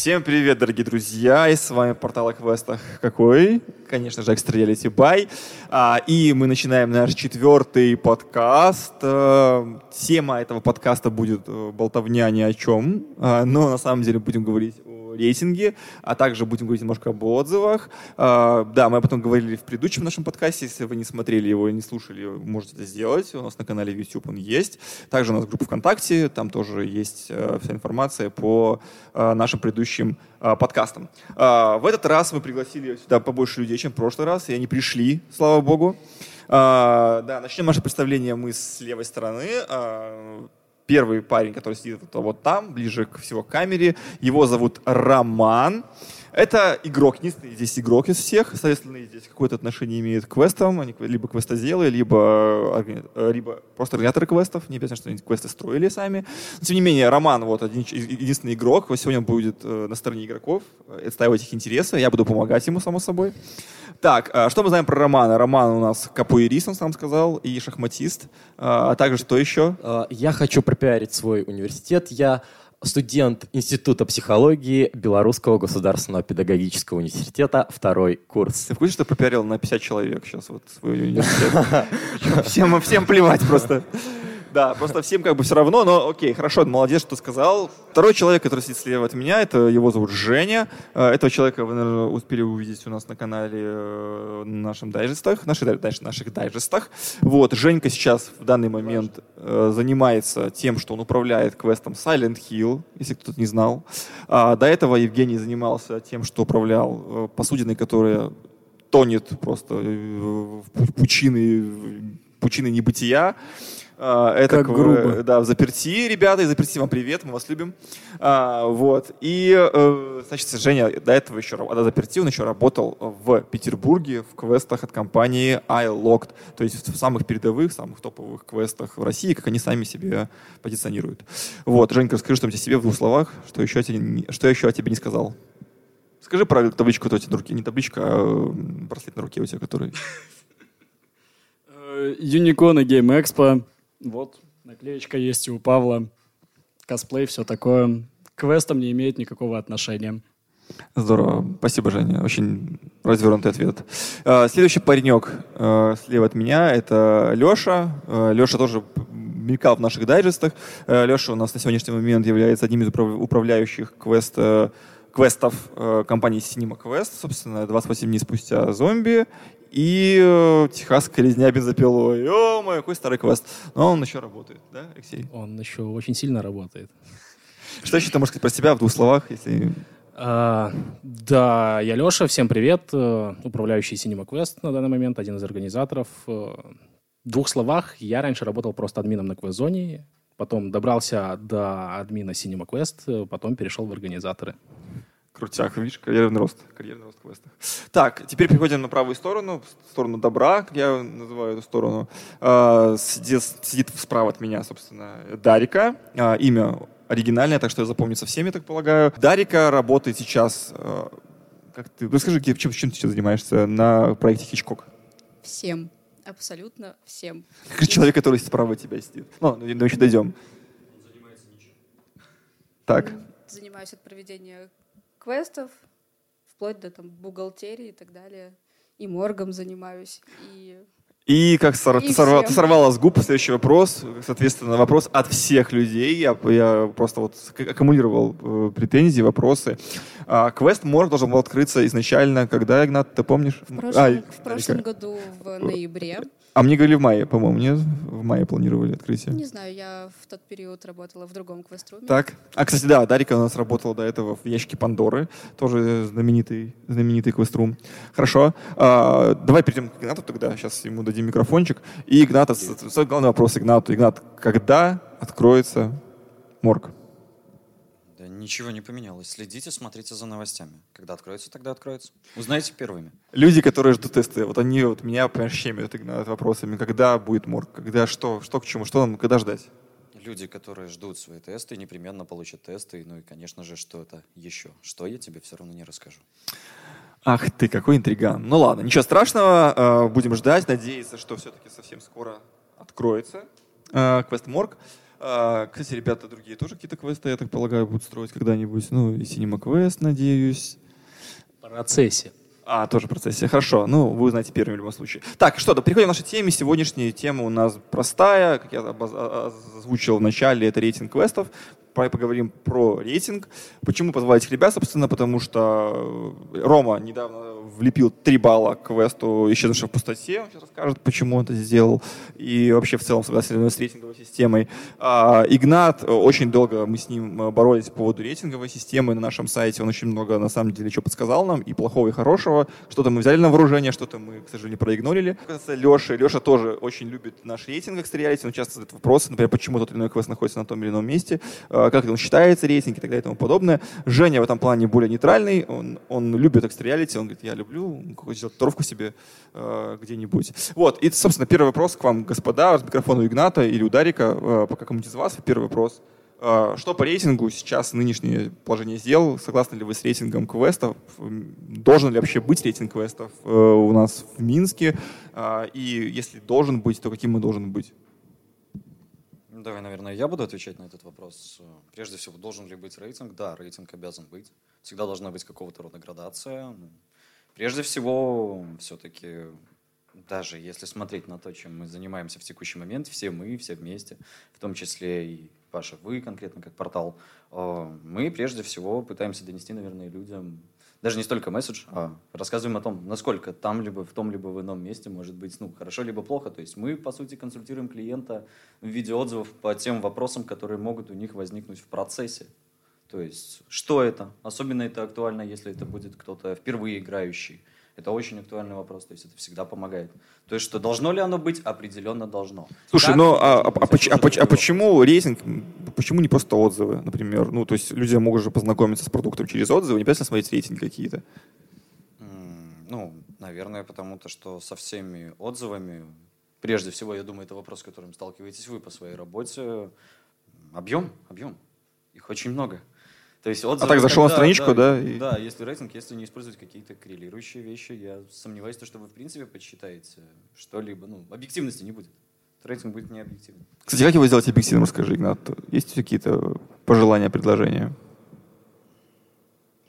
Всем привет, дорогие друзья! И с вами портал о квестах какой? Конечно же, Extra Reality Buy. А, и мы начинаем наш четвертый подкаст. А, тема этого подкаста будет э, болтовня ни о чем, а, но на самом деле будем говорить рейтинге, а также будем говорить немножко об отзывах. А, да, мы об этом говорили в предыдущем нашем подкасте. Если вы не смотрели его, не слушали, можете это сделать. У нас на канале YouTube он есть. Также у нас группа ВКонтакте, там тоже есть э, вся информация по э, нашим предыдущим э, подкастам. В этот раз мы пригласили сюда побольше людей, чем в прошлый раз, и они пришли, слава богу. Да, начнем наше представление мы с левой стороны первый парень, который сидит вот, там, ближе к всего камере. Его зовут Роман. Это игрок, единственный здесь игрок из всех, соответственно, здесь какое-то отношение имеет к квестам, они либо квестоделы, либо, э, либо просто организаторы квестов, не обязательно, что они квесты строили сами. Но, тем не менее, Роман вот один, единственный игрок, сегодня он будет э, на стороне игроков, э, отстаивать их интересы, я буду помогать ему, само собой. Так, что мы знаем про Романа? Роман у нас капуэрист, он сам сказал, и шахматист. А также что еще? Я хочу пропиарить свой университет. Я студент Института психологии Белорусского государственного педагогического университета, второй курс. Ты в курсе, что пропиарил на 50 человек сейчас вот свой университет? Всем, всем плевать просто. Да, просто всем как бы все равно, но окей, хорошо, молодец, что сказал. Второй человек, который сидит слева от меня, это его зовут Женя. Э, этого человека вы, наверное, успели увидеть у нас на канале э, на нашем дайджестах, наших, дальше, наших дайджестах. Вот, Женька сейчас в данный момент э, занимается тем, что он управляет квестом Silent Hill, если кто-то не знал. А до этого Евгений занимался тем, что управлял посудиной, которая тонет просто в пучины, пучины небытия. А, это как грубо. Да, в заперти, ребята, из заперти вам привет, мы вас любим. А, вот. И, э, значит, Женя до этого еще, до заперти он еще работал в Петербурге в квестах от компании iLocked, то есть в самых передовых, самых топовых квестах в России, как они сами себе позиционируют. Вот, Женька, расскажи что-нибудь о себе в двух словах, что еще, что еще о тебе не сказал. Скажи про табличку, которая у тебя на руке, не табличка, а браслет на руке у тебя, который... Юникон и Game Expo вот, наклеечка есть и у Павла. Косплей, все такое. К квестам не имеет никакого отношения. Здорово. Спасибо, Женя. Очень развернутый ответ. А, следующий паренек а, слева от меня — это Леша. А, Леша тоже мелькал в наших дайджестах. Леша у нас на сегодняшний момент является одним из управляющих квест, квестов компании Cinema Quest. Собственно, 28 дней спустя зомби и э, Техасская резня бензопилой. О, мой, какой старый квест. Но он еще работает, да, Алексей? Он еще очень сильно работает. Что еще ты можешь сказать про себя в двух словах, если... А, да, я Леша, всем привет, э, управляющий Cinema Quest на данный момент, один из организаторов. Э, в двух словах, я раньше работал просто админом на квест-зоне, потом добрался до админа Cinema Quest, потом перешел в организаторы. Крутяк, видишь, карьерный рост. Карьерный рост квеста. Так, теперь переходим на правую сторону, в сторону добра, как я называю эту сторону. А, сидит, сидит справа от меня, собственно, Дарика. А, имя оригинальное, так что я запомню со всеми, так полагаю. Дарика работает сейчас... А, как ты, расскажи, чем, чем ты сейчас занимаешься на проекте Хичкок? Всем. Абсолютно всем. Как человек, который справа от тебя сидит. Ну, мы еще дойдем. Он занимается ничем. Так. Занимаюсь от проведения квестов, вплоть до там бухгалтерии и так далее. И моргом занимаюсь, и и как сор, и ты, сорвал, ты сорвала с губ следующий вопрос, соответственно, вопрос от всех людей. Я, я просто вот аккумулировал э, претензии, вопросы. А, квест Морг должен был открыться изначально, когда, Игнат, ты помнишь? В прошлом, а, в прошлом году в ноябре. А мне говорили в мае, по-моему, нет? В мае планировали открытие. Не знаю, я в тот период работала в другом квеструме. Так. А, кстати, да, Дарика у нас работала до этого в ящике Пандоры, тоже знаменитый, знаменитый квеструм. Хорошо. А, давай перейдем к Игнату тогда, сейчас ему дадим микрофончик. И Игната, главный вопрос Игнату. Игнат, когда откроется морг? Ничего не поменялось. Следите, смотрите за новостями. Когда откроется, тогда откроется. Узнаете первыми. Люди, которые ждут тесты, вот они вот меня прям щемят вопросами. Когда будет морг? Когда что? Что к чему? Что нам? Когда ждать? Люди, которые ждут свои тесты, непременно получат тесты. Ну и, конечно же, что это еще. Что я тебе все равно не расскажу. Ах ты, какой интриган. Ну ладно, ничего страшного. Э, будем ждать, надеяться, что все-таки совсем скоро откроется э, квест Морг. А, Кстати, ребята другие тоже какие-то квесты, я так полагаю, будут строить когда-нибудь. Ну, и Cinema Quest, надеюсь. В процессе. А, тоже в процессе. Хорошо. Ну, вы узнаете первым в любом случае. Так, что, да, переходим к нашей теме. Сегодняшняя тема у нас простая. Как я а- а- озвучил в начале, это рейтинг квестов. Поговорим про рейтинг. Почему позвали этих ребят, собственно, потому что э, Рома недавно влепил 3 балла к квесту «Исчезнувший в пустоте». Он сейчас расскажет, почему он это сделал. И вообще в целом согласен с рейтинговой системой. А, Игнат, э, очень долго мы с ним э, боролись по поводу рейтинговой системы на нашем сайте. Он очень много, на самом деле, что подсказал нам, и плохого, и хорошего. Что-то мы взяли на вооружение, что-то мы, к сожалению, проигнорили. Леша, Леша тоже очень любит наш рейтинг экстреалити. Он часто задает вопросы, например, почему тот или иной квест находится на том или ином месте, э, как он считается, рейтинг и так далее и тому подобное. Женя в этом плане более нейтральный. Он, он любит экстреалити. Он говорит, я люблю какую-то сделать торовку себе э, где-нибудь. Вот. И, собственно, первый вопрос к вам, господа, с микрофона у Игната или у Дарика, э, пока кому-нибудь из вас. Первый вопрос. Э, Что по рейтингу сейчас нынешнее положение сделал? Согласны ли вы с рейтингом квестов? М, Должен ли вообще быть рейтинг квестов э, у нас в Минске? А, И если должен быть, то каким он должен быть? Ну, Давай, наверное, я буду отвечать на этот вопрос. Прежде всего, должен ли быть рейтинг? Да, рейтинг обязан быть. Всегда должна быть какого-то рода градация. Ну, Прежде всего, все-таки, даже если смотреть на то, чем мы занимаемся в текущий момент, все мы, все вместе, в том числе и Паша, вы конкретно как портал, э, мы прежде всего пытаемся донести, наверное, людям даже не столько месседж, а рассказываем о том, насколько там, либо в том, либо в ином месте может быть, ну, хорошо, либо плохо. То есть мы, по сути, консультируем клиента в виде отзывов по тем вопросам, которые могут у них возникнуть в процессе. То есть, что это? Особенно это актуально, если это будет кто-то впервые играющий. Это очень актуальный вопрос, то есть это всегда помогает. То есть, что должно ли оно быть? Определенно должно. Слушай, Как ну это а, а- а поч- а поч- а почему рейтинг, почему не просто отзывы, например? Ну, то есть люди могут же познакомиться с продуктом через отзывы, не обязательно смотреть рейтинги какие-то. Ну, наверное, потому-то, что со всеми отзывами, прежде всего, я думаю, это вопрос, с которым сталкиваетесь вы по своей работе. Объем, объем. Их очень много. То есть отзывы, А так зашел на страничку, да, и- Да, если рейтинг, если не использовать какие-то коррелирующие вещи, я сомневаюсь, то, что вы в принципе подсчитаете что-либо. Ну, объективности не будет. Рейтинг будет необъективным. Кстати, как его сделать объективным, расскажи, Игнат. Есть какие-то пожелания, предложения?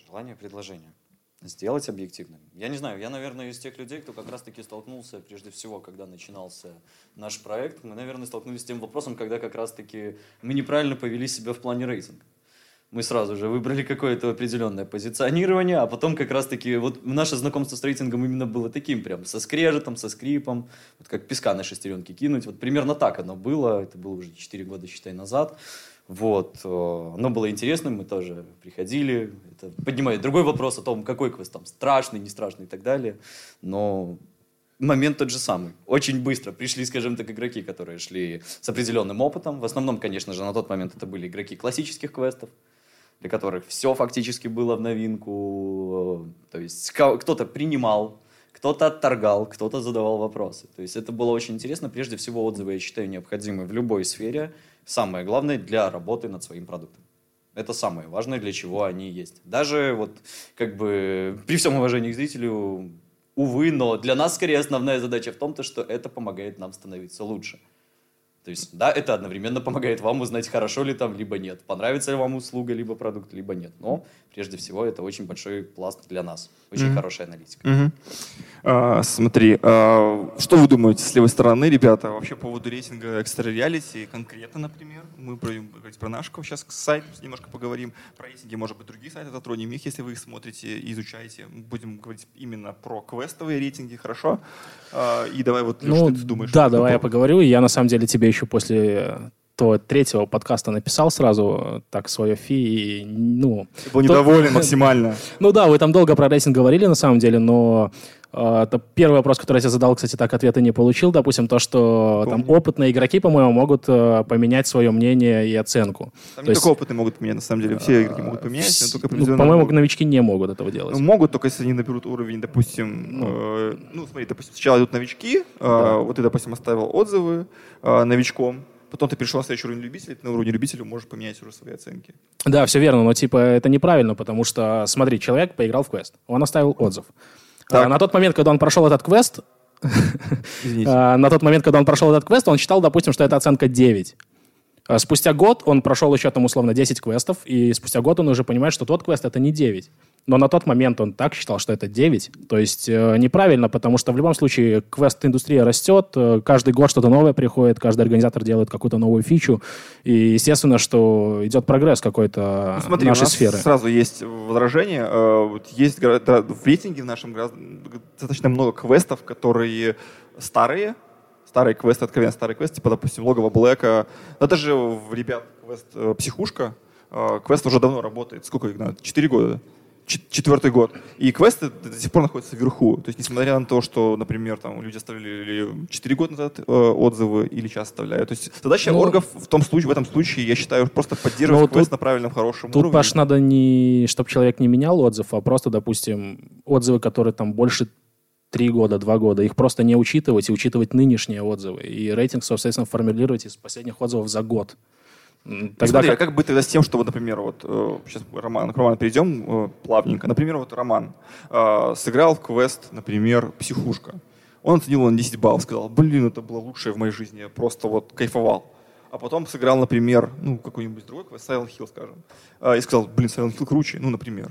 Желание, предложение. Сделать объективным. Я не знаю, я, наверное, из тех людей, кто как раз-таки столкнулся, прежде всего, когда начинался наш проект, мы, наверное, столкнулись с тем вопросом, когда как раз-таки мы неправильно повели себя в плане рейтинга. Мы сразу же выбрали какое-то определенное позиционирование, а потом как раз-таки вот наше знакомство с рейтингом именно было таким прям, со скрежетом, со скрипом, вот как песка на шестеренки кинуть. Вот примерно так оно было, это было уже 4 года, считай, назад. Вот, э, оно было интересным, мы тоже приходили, это поднимает другой вопрос о том, какой квест там страшный, не страшный и так далее, но момент тот же самый. Очень быстро пришли, скажем так, игроки, которые шли с определенным опытом. В основном, конечно же, на тот момент это были игроки классических квестов, для которых все фактически было в новинку. То есть кто-то принимал, кто-то отторгал, кто-то задавал вопросы. То есть это было очень интересно. Прежде всего, отзывы, я считаю, необходимы в любой сфере. Самое главное для работы над своим продуктом. Это самое важное, для чего они есть. Даже вот как бы при всем уважении к зрителю, увы, но для нас скорее основная задача в том, то, что это помогает нам становиться лучше. То есть, да, это одновременно помогает вам узнать, хорошо ли там, либо нет, понравится ли вам услуга, либо продукт, либо нет. Но, прежде всего, это очень большой пласт для нас. Очень Мгм. хорошая аналитика. Мгм. А, смотри, а, что вы думаете с левой стороны, ребята, вообще по поводу рейтинга Extra Reality конкретно, например? Мы будем говорить про наш сейчас сайт немножко поговорим, про рейтинги, может быть, другие сайты затронем их, если вы их смотрите и изучаете. Будем говорить именно про квестовые рейтинги, хорошо? А, и давай вот, Леш, Ну, что ты думаешь? да, по давай я поводу? поговорю. Я, на самом деле, тебе еще после того третьего подкаста написал сразу э, так свое фи. И, ну, Ты был недоволен максимально. ну да, вы там долго про рейтинг говорили, на самом деле, но э, это первый вопрос, который я тебе задал, кстати, так ответа не получил. Допустим, то, что там Помню. опытные игроки, по-моему, могут э, поменять свое мнение и оценку. Там То не есть, только опытные могут поменять, на самом деле. Все игроки могут поменять, но только ну, по-моему, могут. новички не могут этого делать. Ну, могут, только если они наберут уровень, допустим, э, ну, смотри, допустим, сначала идут новички, э, вот ты, допустим, оставил отзывы э, новичком, потом ты перешел на следующий уровень любителей, ты на уровне любителя можешь поменять уже свои оценки. Да, все верно, но типа это неправильно, потому что, смотри, человек поиграл в квест, он оставил отзыв. Так. А, на тот момент, когда он прошел этот квест, а, на тот момент, когда он прошел этот квест, он считал, допустим, что это оценка 9. А Спустя год он прошел еще там условно 10 квестов, и спустя год он уже понимает, что тот квест это не 9. Но на тот момент он так считал, что это 9. То есть э, неправильно, потому что в любом случае квест-индустрия растет, э, каждый год что-то новое приходит, каждый организатор делает какую-то новую фичу, и естественно, что идет прогресс какой-то Ну, смотри, нашей у нас сферы. сразу есть возражение. Э, вот Есть в рейтинге в нашем достаточно много квестов, которые старые, старые квесты, откровенно старые квесты, типа, допустим, логово Блэка. Да даже в ребят квест э, «Психушка», э, квест уже давно работает. Сколько их надо? Четыре года? Чет- Четвертый год. И квесты до сих пор находятся вверху. То есть, несмотря на то, что, например, там люди оставили 4 года назад э, отзывы или сейчас оставляют. То есть задача Ну, оргов в, том случае, в этом случае, я считаю, просто поддерживать Ну, квест тут- на правильном, хорошем Тут, уровне. Паш, надо не, чтобы человек не менял отзыв, а просто, допустим, отзывы, которые там больше три года, два года, их просто не учитывать и учитывать нынешние отзывы. И рейтинг, соответственно, формулировать из последних отзывов за год. Тогда смотри, как- а как быть тогда с тем, что, вот, например, вот сейчас Роман, к Роману перейдем э, плавненько. Например, вот Роман э, сыграл в квест, например, «Психушка». Он оценил его на 10 баллов, сказал, блин, это было лучшее в моей жизни, я просто вот кайфовал. А потом сыграл, например, ну, какой-нибудь другой квест, Silent Hill, скажем, э, и сказал, блин, Silent Hill круче, ну, например.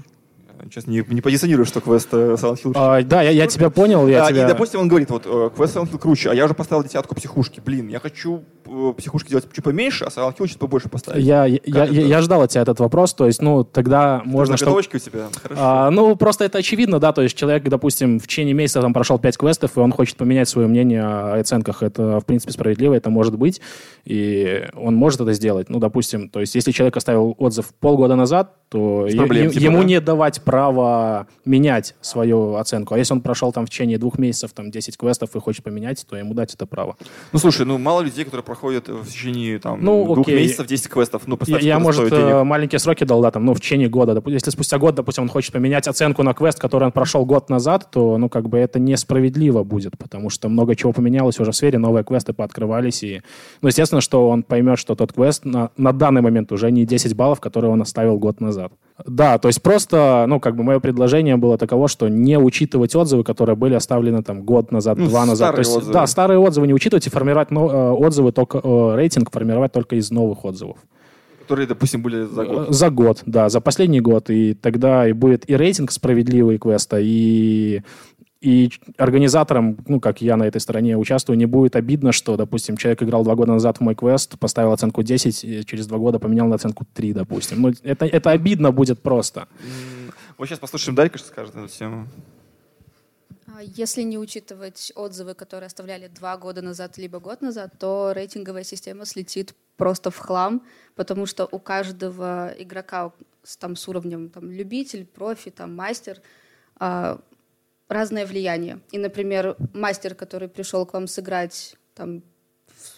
Сейчас не, не позиционирую, что квест э, Silent Hill А, да, я, я тебя понял, я а, тебя... И, допустим, он говорит, вот, э, квест Silent Hill круче, а я уже поставил десятку психушки. Блин, я хочу э, психушки делать чуть поменьше, а Silent Hill чуть побольше поставить. Я, я, я, я ждал от тебя этот вопрос, то есть, ну, тогда можно, что... У тебя? Хорошо. А, ну, просто это очевидно, да, то есть человек, допустим, в течение месяца там прошел 5 квестов, и он хочет поменять свое мнение о оценках. Это, в принципе, справедливо, это может быть, и он может это сделать. Ну, допустим, то есть если человек оставил отзыв полгода назад, то проблем, е- типа, ему да? не давать права менять свою оценку. А если он прошел там в течение двух месяцев там 10 квестов и хочет поменять, то ему дать это право. Ну, слушай, ну, мало людей, которые проходят в течение там, Ну, двух окей. месяцев 10 квестов. Ну, Я, я, может, денег. э, маленькие сроки дал, да, там, ну, в течение года. Допу- Если спустя год, допустим, он хочет поменять оценку на квест, который он прошел год назад, то, ну, как бы это несправедливо будет, потому что много чего поменялось уже в сфере, новые квесты пооткрывались, и, ну, естественно, что он поймет, что тот квест на, на данный момент уже не 10 баллов, которые он оставил год назад. Да, то есть просто, ну, как бы мое предложение было таково, что не учитывать отзывы, которые были оставлены там год назад, Ну, два назад. То есть, отзывы. Да, старые отзывы не учитывать и формировать но- э, отзывы только, э, рейтинг формировать только из новых отзывов. Которые, допустим, были за год. Э, За год, да, за последний год. И тогда и будет и рейтинг справедливый квеста, и, и организаторам, ну, как я на этой стороне участвую, не будет обидно, что, допустим, человек играл два года назад в мой квест, поставил оценку 10, и через два года поменял на оценку 3, допустим. Ну, это, это обидно будет просто. Вот сейчас послушаем Дарька, что скажет на эту тему. А Если не учитывать отзывы, которые оставляли два года назад либо год назад, то рейтинговая система слетит просто в хлам, потому что у каждого игрока с, там, с уровнем там, любитель, профи, там, мастер а, разное влияние. И, например, мастер, который пришел к вам сыграть, там,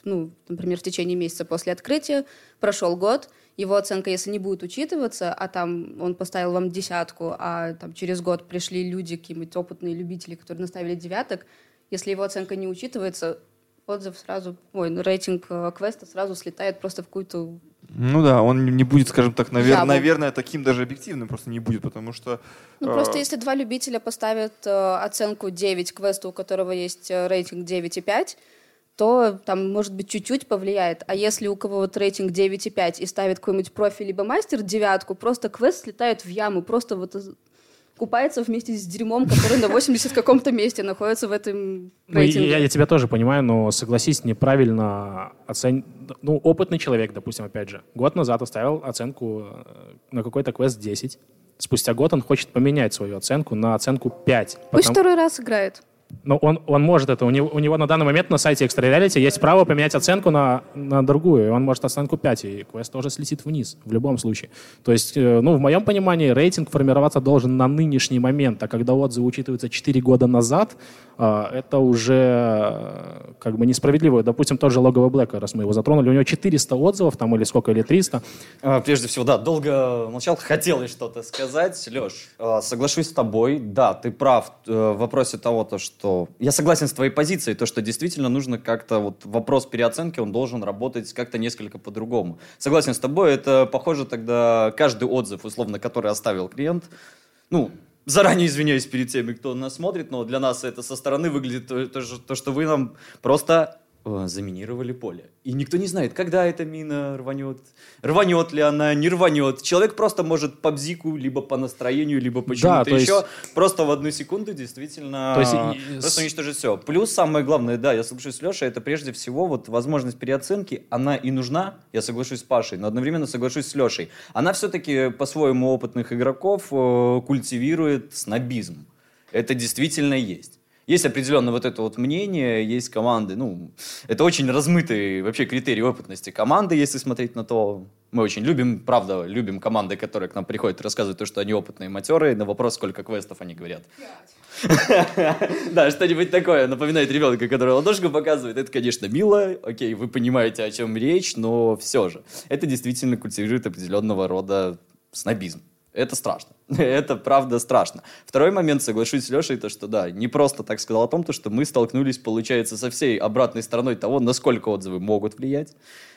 ну, например, в течение месяца после открытия, прошел год, его оценка, если не будет учитываться, а там он поставил вам десятку, а там через год пришли люди, какие-нибудь опытные любители, которые наставили девяток, если его оценка не учитывается, отзыв сразу, ой, ну, рейтинг э, квеста сразу слетает просто в какую-то... Ну да, он не будет, скажем так, навер- Яму. наверное, таким даже объективным просто не будет, потому что... Ну, э, просто если два любителя поставят э, оценку 9 квесту, у которого есть э, рейтинг 9,5, то там, может быть, чуть-чуть повлияет. А если у кого вот рейтинг 9,5 и ставит какой-нибудь профи либо мастер девятку, просто квест слетает в яму, просто вот купается вместе с дерьмом, который на 80 каком-то месте находится в этом Ну, я, я тебя тоже понимаю, но согласись, неправильно оцен... Ну, опытный человек, допустим, опять же, год назад оставил оценку э, на какой-то квест 10. Спустя год он хочет поменять свою оценку на оценку 5. Пусть потому- второй раз играет. Но он, он может это. У него, у него на данный момент на сайте Extra Reality есть право поменять оценку на, на другую. И он может оценку 5, и квест тоже слетит вниз в любом случае. То есть, э, ну, в моем понимании, рейтинг формироваться должен на нынешний момент. А когда отзывы учитываются 4 года назад, э, это уже э, как бы несправедливо. Допустим, тот же логовый Блэк, раз мы его затронули, у него 400 отзывов там или сколько, или 300. А, Прежде всего, да, долго молчал, хотелось что-то сказать. Леш, соглашусь с тобой, да, ты прав в вопросе того, то, что... Я согласен с твоей позицией, то, что действительно нужно как-то... Вот вопрос переоценки, он должен работать как-то несколько по-другому. Согласен с тобой, это похоже тогда каждый отзыв, условно, который оставил клиент, ну, Заранее извиняюсь перед теми, кто нас смотрит, но для нас это со стороны выглядит то, то то, что вы нам просто заминировали поле. И никто не знает, когда эта мина рванет, рванет ли она, не рванет. Человек просто может по бзику, либо по настроению, либо почему-то то есть- еще, просто в одну секунду действительно То есть просто уничтожить все. Плюс самое главное, да, я соглашусь с Лешей, это прежде всего вот возможность переоценки, она и нужна, я соглашусь с Пашей, но одновременно соглашусь с Лешей. Она все-таки по-своему опытных игроков э, культивирует снобизм. Это действительно есть. Есть определенно вот это вот мнение, есть команды, ну, это очень размытый вообще критерий опытности команды, если смотреть на то. Мы очень любим, правда, любим команды, которые к нам приходят и рассказывают то, что они опытные матерые. На вопрос, сколько квестов они говорят. Да, что-нибудь такое напоминает ребенка, который ладошку показывает. Это, конечно, мило, окей, вы понимаете, о чем речь, но все же. Это действительно культивирует определенного рода снобизм. Это страшно. Это правда страшно. Второй момент, соглашусь с Лешей, то что да, не просто так сказал о том, то, что мы столкнулись, получается, со всей обратной стороной того, насколько отзывы могут влиять.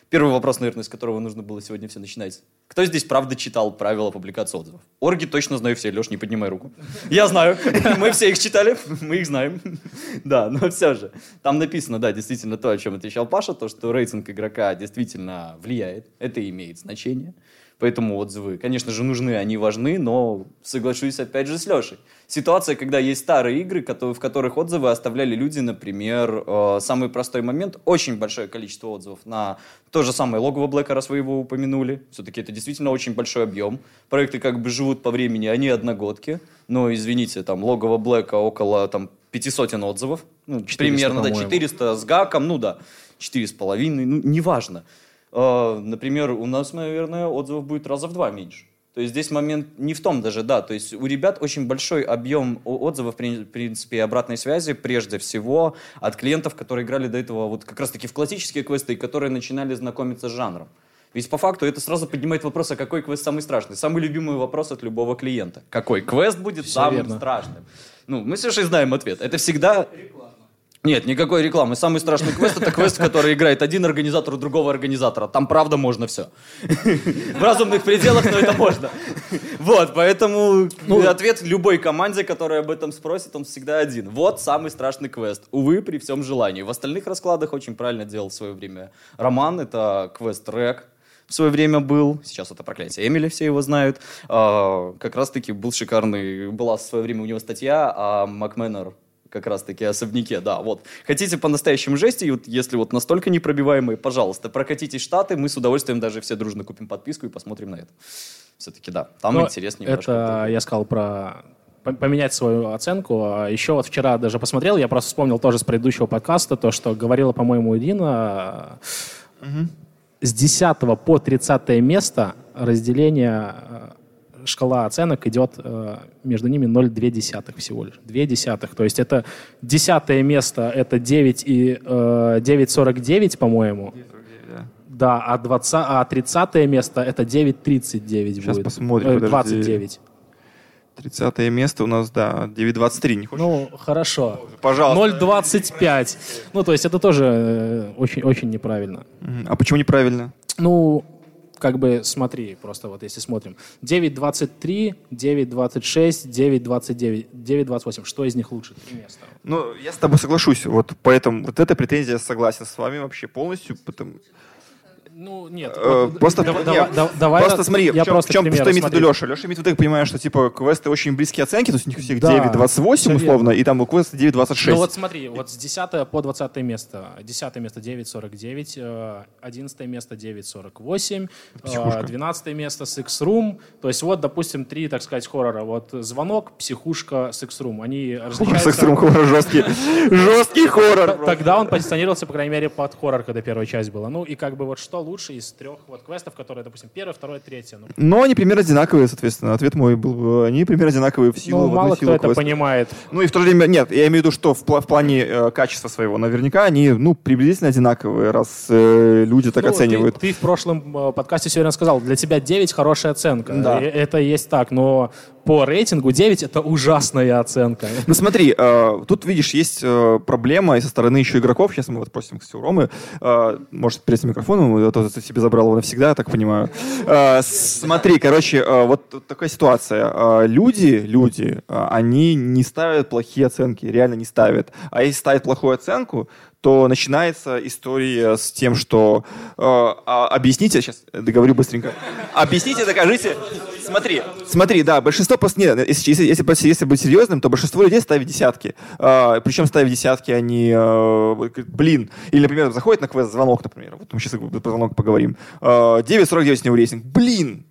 Первый вопрос, наверное, с которого нужно было сегодня все начинать. Кто здесь правда читал правила публикации отзывов? Орги точно знаю все. Леш, не поднимай руку. Я знаю. Мы все их читали. Мы их знаем. Да, но все же. Там написано, да, действительно то, о чем отвечал Паша, то, что рейтинг игрока действительно влияет. Это имеет значение. Поэтому отзывы, конечно же, нужны, они важны, но соглашусь опять же с Лешей. Ситуация, когда есть старые игры, в которых отзывы оставляли люди, например, э, самый простой момент, очень большое количество отзывов на то же самое логово Блэка, раз вы его упомянули. Все-таки это действительно очень большой объем. Проекты как бы живут по времени, они одногодки. Но, извините, там логово Блэка около там, 500 отзывов. Ну, 400, примерно, да, по-моему. 400 с гаком, ну да, 4,5, ну, неважно. Э, Например, у нас, наверное, отзывов будет раза в два меньше. То есть здесь момент не в том даже, да, то есть у ребят очень большой объем отзывов, в принципе, и обратной связи, прежде всего, от клиентов, которые играли до этого вот как раз-таки в классические квесты, и которые начинали знакомиться с жанром. Ведь по факту это сразу поднимает вопрос, а какой квест самый страшный? Самый любимый вопрос от любого клиента. Какой квест будет Всё самым верно. страшным? Ну, мы с Лешей знаем ответ. Это всегда... Нет, никакой рекламы. Самый страшный квест это квест, который играет один организатор у другого организатора. Там правда можно все. В разумных пределах, но это можно. Вот, поэтому ответ любой команде, которая об этом спросит, он всегда один. Вот самый страшный квест. Увы, при всем желании. В остальных раскладах очень правильно делал в свое время Роман. Это квест Рек в свое время был. Сейчас это проклятие Эмили, все его знают. А, как раз-таки был шикарный, была в свое время у него статья о Макменнер как раз-таки особняке, да, вот. Хотите по-настоящему жести, вот если вот настолько непробиваемые, пожалуйста, прокатитесь Штаты, мы с удовольствием даже все дружно купим подписку и посмотрим на это. Все-таки, да, там Но интереснее немножко. Это я сказал про по- поменять свою оценку. А Еще вот вчера даже посмотрел, я просто вспомнил тоже с предыдущего подкаста, то, что говорила, по-моему, Ирина. С 10 по 30 место разделение э, шкала оценок идет э, между ними 0,2 десятых всего лишь. 2 десятых. То есть это десятое место это 9 и э, 9,49, по-моему. Да, а, 20, а 30 место это 9.39 Сейчас будет. посмотрим, Э, подожди. 29. 30 место у нас, да, 9.23, не хочешь? Ну, хорошо. Пожалуйста. 0.25. Ну, то есть это тоже э, очень, очень неправильно. А почему неправильно? Ну, как бы смотри, просто вот если смотрим. 9.23, 9.26, 9.29, 9.28. Что из них лучше? Ну, я с тобой соглашусь. Вот поэтому вот эта претензия согласен с вами вообще полностью. Потому... Ну, нет. Э, вот, просто, давай просто раз- смотри, я в чем, просто в чем что имеет в виду. Леша? Леша имеет в виду, я понимаю, что типа квесты очень близкие оценки, то есть у них всех Да, 9.28 всё условно, и там у квеста 9.26. Ну вот смотри, вот с 10 по 20 место. 10 место 9.49, э, 11 место 9.48, Психушка. э, 12 место Six Room. То есть вот, допустим, три, так сказать, хоррора. Вот «Звонок», «Психушка», Six Room. Они различаются... Секс-рум хоррор жесткий. Жесткий хоррор. Тогда он позиционировался, по крайней мере, под хоррор, когда первая часть была. Ну и как бы вот что лучше из трех вот квестов, которые, допустим, первая, вторая, третья. Ну, Но они примерно одинаковые, соответственно. Ответ мой был, бы, они примерно одинаковые в силу, ну, в мало силу кто это квеста. понимает. Ну и в то же время, нет, я имею в виду, что в, пла- в плане э, качества своего, наверняка они, ну, приблизительно одинаковые, раз э, люди так Ну, оценивают. Ты, ты в прошлом э, подкасте сегодня сказал, для тебя 9 хорошая оценка. Да. И это есть так, но по рейтингу 9 это ужасная оценка. Ну смотри, э, тут, видишь, есть э, проблема и со стороны еще игроков. Сейчас мы вот просим, кстати, у Ромы, э, может, перед микрофоном, а то ты себе забрал его навсегда, я так понимаю. Э, смотри, короче, э, вот такая ситуация. Э, люди, люди, э, они не ставят плохие оценки, реально не ставят. А если ставят плохую оценку, то начинается история с тем, что э, а, объясните, сейчас договорю быстренько, объясните, докажите. Смотри, смотри, да, большинство просто нет, если, если, если, если быть серьезным, то большинство людей ставит десятки. Э, причем ставят десятки они, э, блин, или, например, заходит на квест звонок, например, вот мы сейчас про звонок поговорим, э, 9.49 с него рейтинг, блин,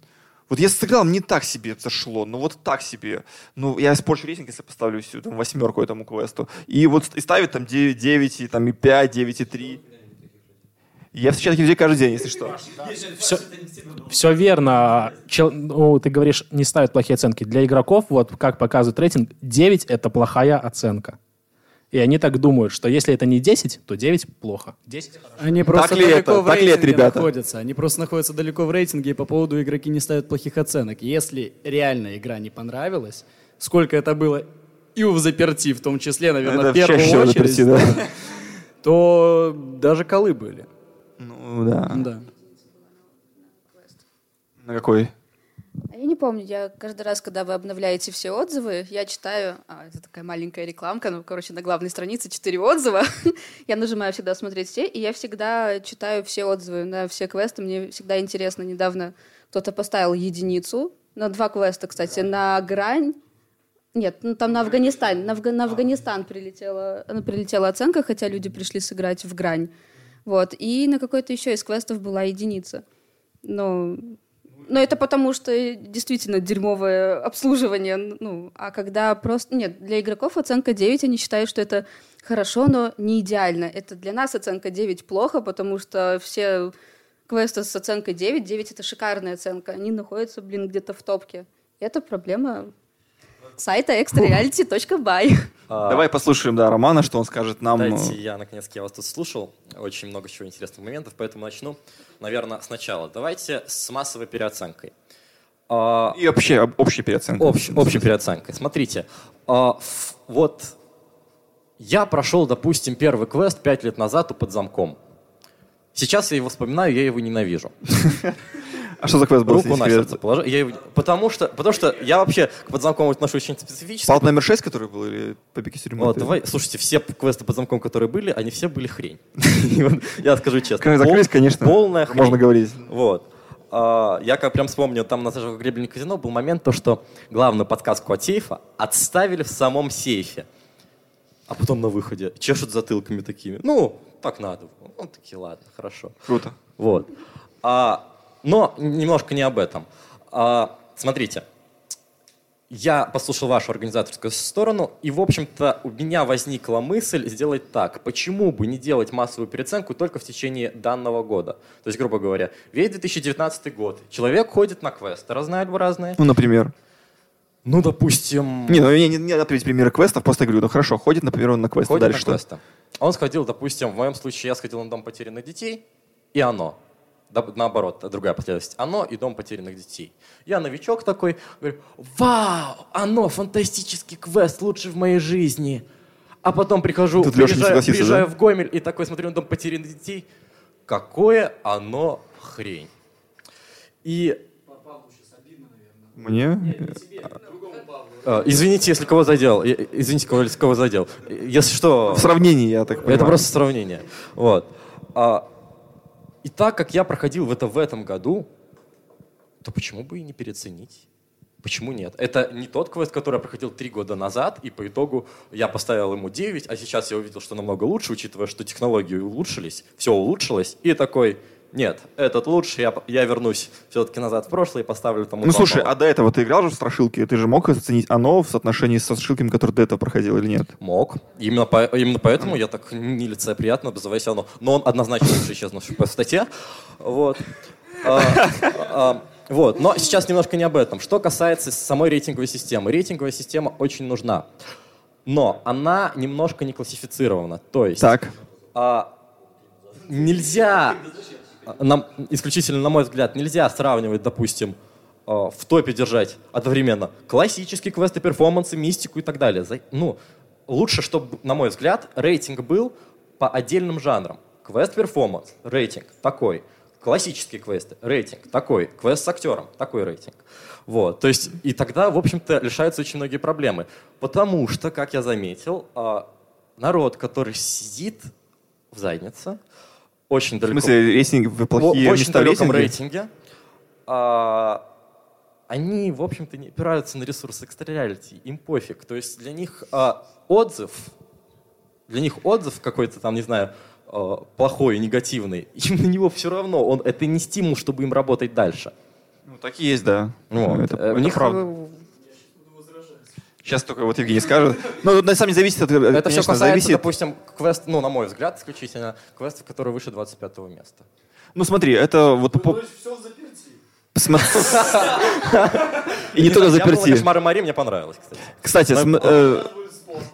вот я сыграл, не так себе зашло, ну вот так себе. Ну, я испорчу рейтинг, если поставлю всю там, восьмерку этому квесту. И вот и ставит там 9, 9 и, там, и 5, 9 и 3. Я встречаю таких людей каждый день, если что. Все, все верно. Чел, ну, ты говоришь, не ставят плохие оценки. Для игроков, вот как показывает рейтинг, 9 — это плохая оценка. И они так думают, что если это не 10, то 9 плохо. 10 Они просто Так ли далеко это? в Так ли это, рейтинге ребята? находятся. Они просто находятся далеко в рейтинге, и по поводу игроки не ставят плохих оценок. Если реально игра не понравилась, сколько это было и в заперти, в том числе, наверное, Это в первую очередь, заперти, да. то даже колы были. Ну, да. Да. На какой? А Я не помню, я каждый раз, когда вы обновляете все отзывы, я читаю, а, это такая маленькая рекламка, ну, короче, на главной странице 4 отзыва, я нажимаю всегда смотреть все, и я всегда читаю все отзывы на все квесты, мне всегда интересно, недавно кто-то поставил единицу, на два квеста, кстати, на грань, нет, ну там на Афганистан, на, Афга- на Афганистан прилетела, ну, прилетела оценка, хотя люди пришли сыграть в грань, вот, и на какой-то еще из квестов была единица, но но это потому, что действительно дерьмовое обслуживание. Ну, а когда просто... Нет, для игроков оценка 9, они считают, что это хорошо, но не идеально. Это для нас оценка 9 плохо, потому что все квесты с оценкой 9, 9 это шикарная оценка. Они находятся, блин, где-то в топке. Это проблема сайта extrareality.by. А, Давай послушаем, да, Романа, что он скажет нам. Дайте э, я, наконец-то, я вас тут слушал. Очень много чего интересных моментов, поэтому начну, наверное, сначала. Давайте с массовой переоценкой. А, И вообще об- общая переоценка. Общ- общей переоценкой. Смотрите, а, вот я прошел, допустим, первый квест пять лет назад у под замком. Сейчас я его вспоминаю, я его ненавижу. А что за квест был? Руку на сердце положи. Я потому, что, потому что я вообще к подзамкам отношусь очень специфически. Палат номер 6, который был, или побеги из тюрьмы? Вот, давай, слушайте, все замком, под замком, которые были, они все были хрень. Я скажу честно. Когда закрылись, конечно, Полная хрень. можно говорить. Вот. А, Я как прям вспомнил, там на даже гребельне казино был момент, то, что главную подсказку от сейфа отставили в самом сейфе. А потом на выходе чешут затылками такими. Ну, так надо. Ну, такие, ладно, хорошо. Круто. Вот. А, но немножко не об этом. А, смотрите, я послушал вашу организаторскую сторону, и, в общем-то, у меня возникла мысль сделать так. Почему бы не делать массовую переоценку только в течение данного года? То есть, грубо говоря, весь 2019 год. Человек ходит на квесты, разные разные. Ну, например. Ну, допустим, Не, ну не, не, не приводить примеры квестов, просто говорю, ну хорошо, ходит, например, он на квест, ходит дальше на что? квесты. Он сходил, допустим, в моем случае я сходил на Дом потерянных детей и оно. Да, наоборот, другая последовательность. Оно и Дом потерянных детей. Я новичок такой, говорю, вау, оно, фантастический квест, лучший в моей жизни. А потом прихожу, Тут приезжаю, приезжаю да? в Гомель и такой смотрю на Дом потерянных детей. Какое оно хрень. И Мне? э, извините, если кого задел. Извините, кого, если кого задел. Если что, В сравнении, я так понимаю. Это просто сравнение. Вот. А, и так как я проходил это в этом году, то почему бы и не переоценить? Почему нет? Это не тот квест, который я проходил три года назад, и по итогу я поставил ему 9, а сейчас я увидел, что намного лучше, учитывая, что технологии улучшились, все улучшилось, и такой, нет, этот лучше, я, я вернусь все-таки назад в прошлое и поставлю тому Ну слушай, балла». а до этого ты играл же в страшилки? Ты же мог оценить оно в соотношении со страшилками, которые до этого проходил или нет? Мог. Именно, по- именно поэтому я так нелицеприятно обзываюсь оно. Но он однозначно лучше исчезнувший по статье. Вот. А, а, вот. Но сейчас немножко не об этом. Что касается самой рейтинговой системы. Рейтинговая система очень нужна. Но она немножко не классифицирована. То есть Так. а, нельзя, а, нам, исключительно на мой взгляд, нельзя сравнивать, допустим, а, в топе держать одновременно классические квесты, перформансы, мистику и так далее. Ну, лучше, чтобы, на мой взгляд, рейтинг был по отдельным жанрам. Квест-перформанс, рейтинг такой. Классические квесты, рейтинг такой. Квест с актером, такой рейтинг. Вот, то есть, и тогда, в общем-то, решаются очень многие проблемы. Потому что, как я заметил, а, народ, который сидит в заднице. Очень В далеко. смысле, рейтинг в в, плохие в очень в далеком рейтинге? рейтинге. А, они, в общем-то, не опираются на ресурс экстра-реалити. Им пофиг. То есть для них а, отзыв, для них отзыв какой-то там, не знаю, а, плохой, негативный, им на него все равно. Он, это не стимул, чтобы им работать дальше. Ну, так и есть, да. Вот. Это, Э, у это них правда. Э, Сейчас только вот Евгений скажет. Ну, на самом деле зависит от, это конечно, все касается, зависит. допустим, квест, ну, на мой взгляд, исключительно, квестов, которые выше 25 места. Ну, смотри, это вот... по- Посмотри. И не только Я заперти. «Кошмары Мари», мне понравилось, кстати. Кстати, см- э,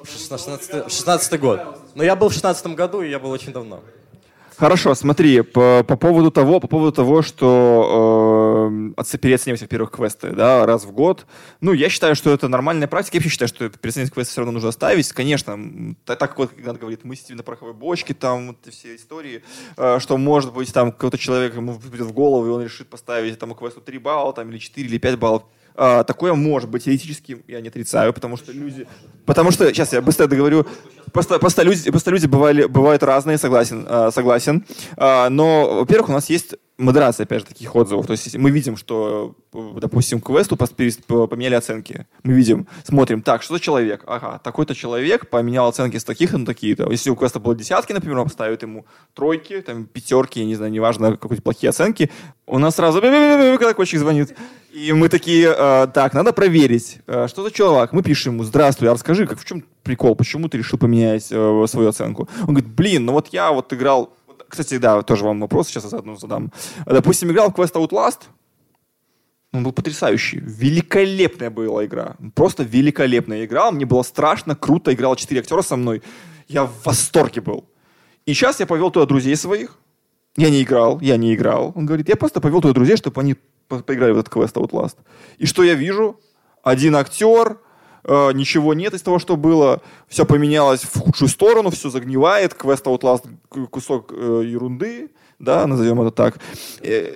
16, 16 год. Но я был в 16 году, и я был очень давно. Хорошо, смотри, по, по поводу того, по поводу того, что э, отсопереться во-первых, квесты, да, раз в год. Ну, я считаю, что это нормальная практика. Я вообще считаю, что это переоценить квесты все равно нужно оставить. Конечно, так, как вот Игнат говорит, мы сидим на пороховой бочке, там вот все истории, э, что может быть там какой-то человек ему придет в голову, и он решит поставить там квесту 3 балла, там, или 4, или 5 баллов. А, такое может быть теоретически, я не отрицаю, потому что люди... Потому что, сейчас я быстро договорю, просто, просто люди, просто люди бывали, бывают разные, согласен, а, согласен. А, но, во-первых, у нас есть модерация, опять же, таких отзывов. То есть мы видим, что, э, допустим, квесту поменяли оценки. Мы видим, смотрим, так, что за человек? Ага, такой-то человек поменял оценки с таких на такие-то. Если у квеста было десятки, например, он поставит ему тройки, там, пятерки, я не знаю, неважно, какие плохие оценки, у нас сразу колокольчик звонит. И мы такие, э, так, надо проверить, что за человек. Мы пишем ему, здравствуй, а расскажи, как, в чем прикол, почему ты решил поменять э, свою оценку? Он говорит, блин, ну вот я вот играл, кстати, да, тоже вам вопрос сейчас заодно задам. Допустим, играл в Quest Outlast, он был потрясающий. Великолепная была игра. Просто великолепная игра. Мне было страшно, круто. Играло четыре актера со мной. Я в восторге был. И сейчас я повел туда друзей своих. Я не играл, я не играл. Он говорит, я просто повел туда друзей, чтобы они по- поиграли в этот квест Outlast. И что я вижу? Один актер, э, ничего нет из того, что было. Все поменялось в худшую сторону, все загнивает. Квест Outlast кусок э, ерунды, да, назовем это так. Э,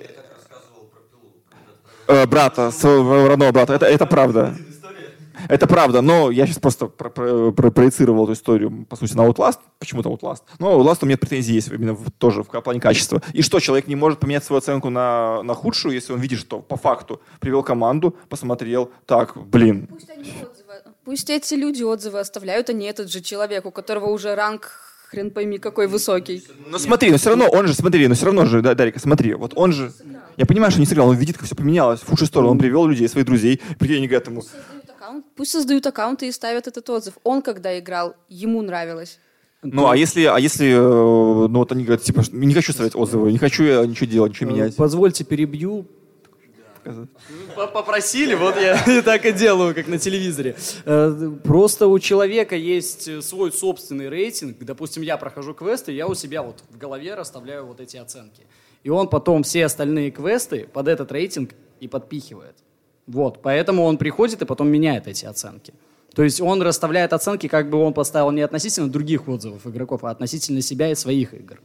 э, брата, своего родного брата. Это, это правда. Это правда, но я сейчас просто про- про- про- проецировал эту историю, по сути, на Outlast. Почему-то Outlast. Но Outlast у меня претензии есть именно в- тоже в плане качества. И что, человек не может поменять свою оценку на, на худшую, если он видит, что по факту привел команду, посмотрел, так, блин, Пусть, они пусть эти люди отзывы оставляют, а не этот же человек, у которого уже ранг хрен пойми какой высокий. Ну смотри, но все равно, он же, смотри, но все равно же, да, Дарик, смотри, вот он же, я понимаю, что не сыграл, он видит, как все поменялось в худшую сторону, он привел людей, своих друзей, прикинь, они говорят ему, Создают аккаунт, пусть создают аккаунты и ставят этот отзыв. Он, когда играл, ему нравилось. ну а если, а если, э, ну вот они говорят, типа, не хочу ставить отзывы, не хочу я ничего делать, ничего менять. Позвольте перебью. П- Попросили, вот я так и делаю, как на телевизоре. Э, Просто у человека есть э, свой собственный рейтинг. Допустим, я прохожу квесты, я у себя вот в голове расставляю вот эти оценки. И он потом все остальные квесты под этот рейтинг и подпихивает. Вот, поэтому он приходит и потом меняет эти оценки. То есть он расставляет оценки, как бы он поставил не относительно других отзывов игроков, а относительно себя и своих игр,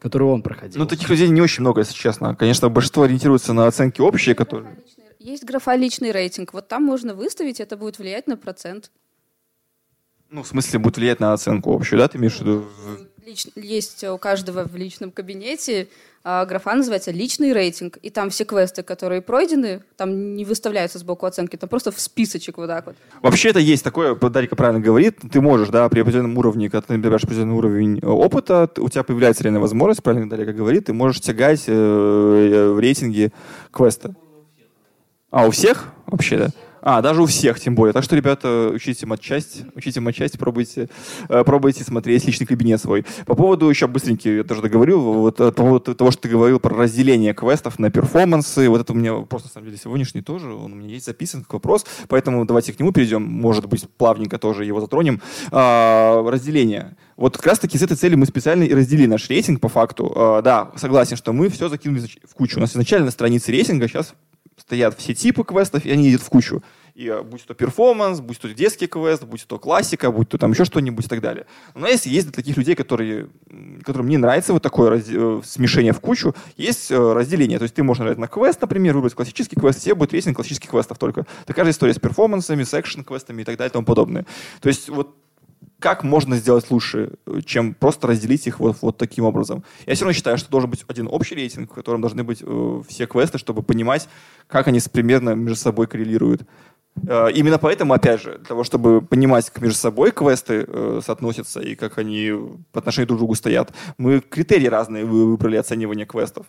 которые он проходил. Ну, таких людей не очень много, если честно. Конечно, большинство ориентируется на оценки общие, которые... Есть графа личный рейтинг. Вот там можно выставить, это будет влиять на процент. Ну, в смысле, будет влиять на оценку общую, да, ты имеешь в виду? Лич- Есть у каждого в личном кабинете а, графа называется личный рейтинг. И там все квесты, которые пройдены, там не выставляются сбоку оценки, там просто в списочек вот так вот. Вообще это есть такое, Дарика правильно говорит, ты можешь, да, при определенном уровне, когда ты набираешь определенный уровень э, опыта, у тебя появляется реальная возможность, правильно Дарика говорит, ты можешь тягать э, э, в рейтинге квеста. А, у всех вообще, да? А, даже у всех, тем более. Так что, ребята, учите матчасть, учите матчасть, пробуйте, э, пробуйте смотреть личный кабинет свой. По поводу, еще быстренько, я тоже договорил, вот э, по поводу того, что ты говорил про разделение квестов на перформансы, вот это у меня вопрос, на самом деле, сегодняшний тоже, он у меня есть записан как вопрос, поэтому давайте к нему перейдем, может быть, плавненько тоже его затронем. А, разделение. Вот как раз-таки с этой целью мы специально и разделили наш рейтинг по факту. А, да, согласен, что мы все закинули в кучу. У нас изначально на странице рейтинга сейчас стоят все типы квестов, и они идут в кучу. И э, будь то перформанс, будь то детский квест, будь то классика, будь то там еще что-нибудь и так далее. Но если есть для таких людей, которые, которым не нравится вот такое разде- э, смешение в кучу, есть э, разделение. То есть ты можешь нажать на квест, например, выбрать классический квест, тебе будет рейтинг классических квестов только. Такая же история с перформансами, с экшн-квестами и так далее и тому подобное. То есть вот как можно сделать лучше, чем просто разделить их вот, вот таким образом. Я все равно считаю, что должен быть один общий рейтинг, в котором должны быть э, все квесты, чтобы понимать, как они примерно между собой коррелируют. Э, именно поэтому, опять же, для того, чтобы понимать, как между собой квесты э, соотносятся и как они по отношению друг к другу стоят, мы критерии разные выбрали оценивания квестов.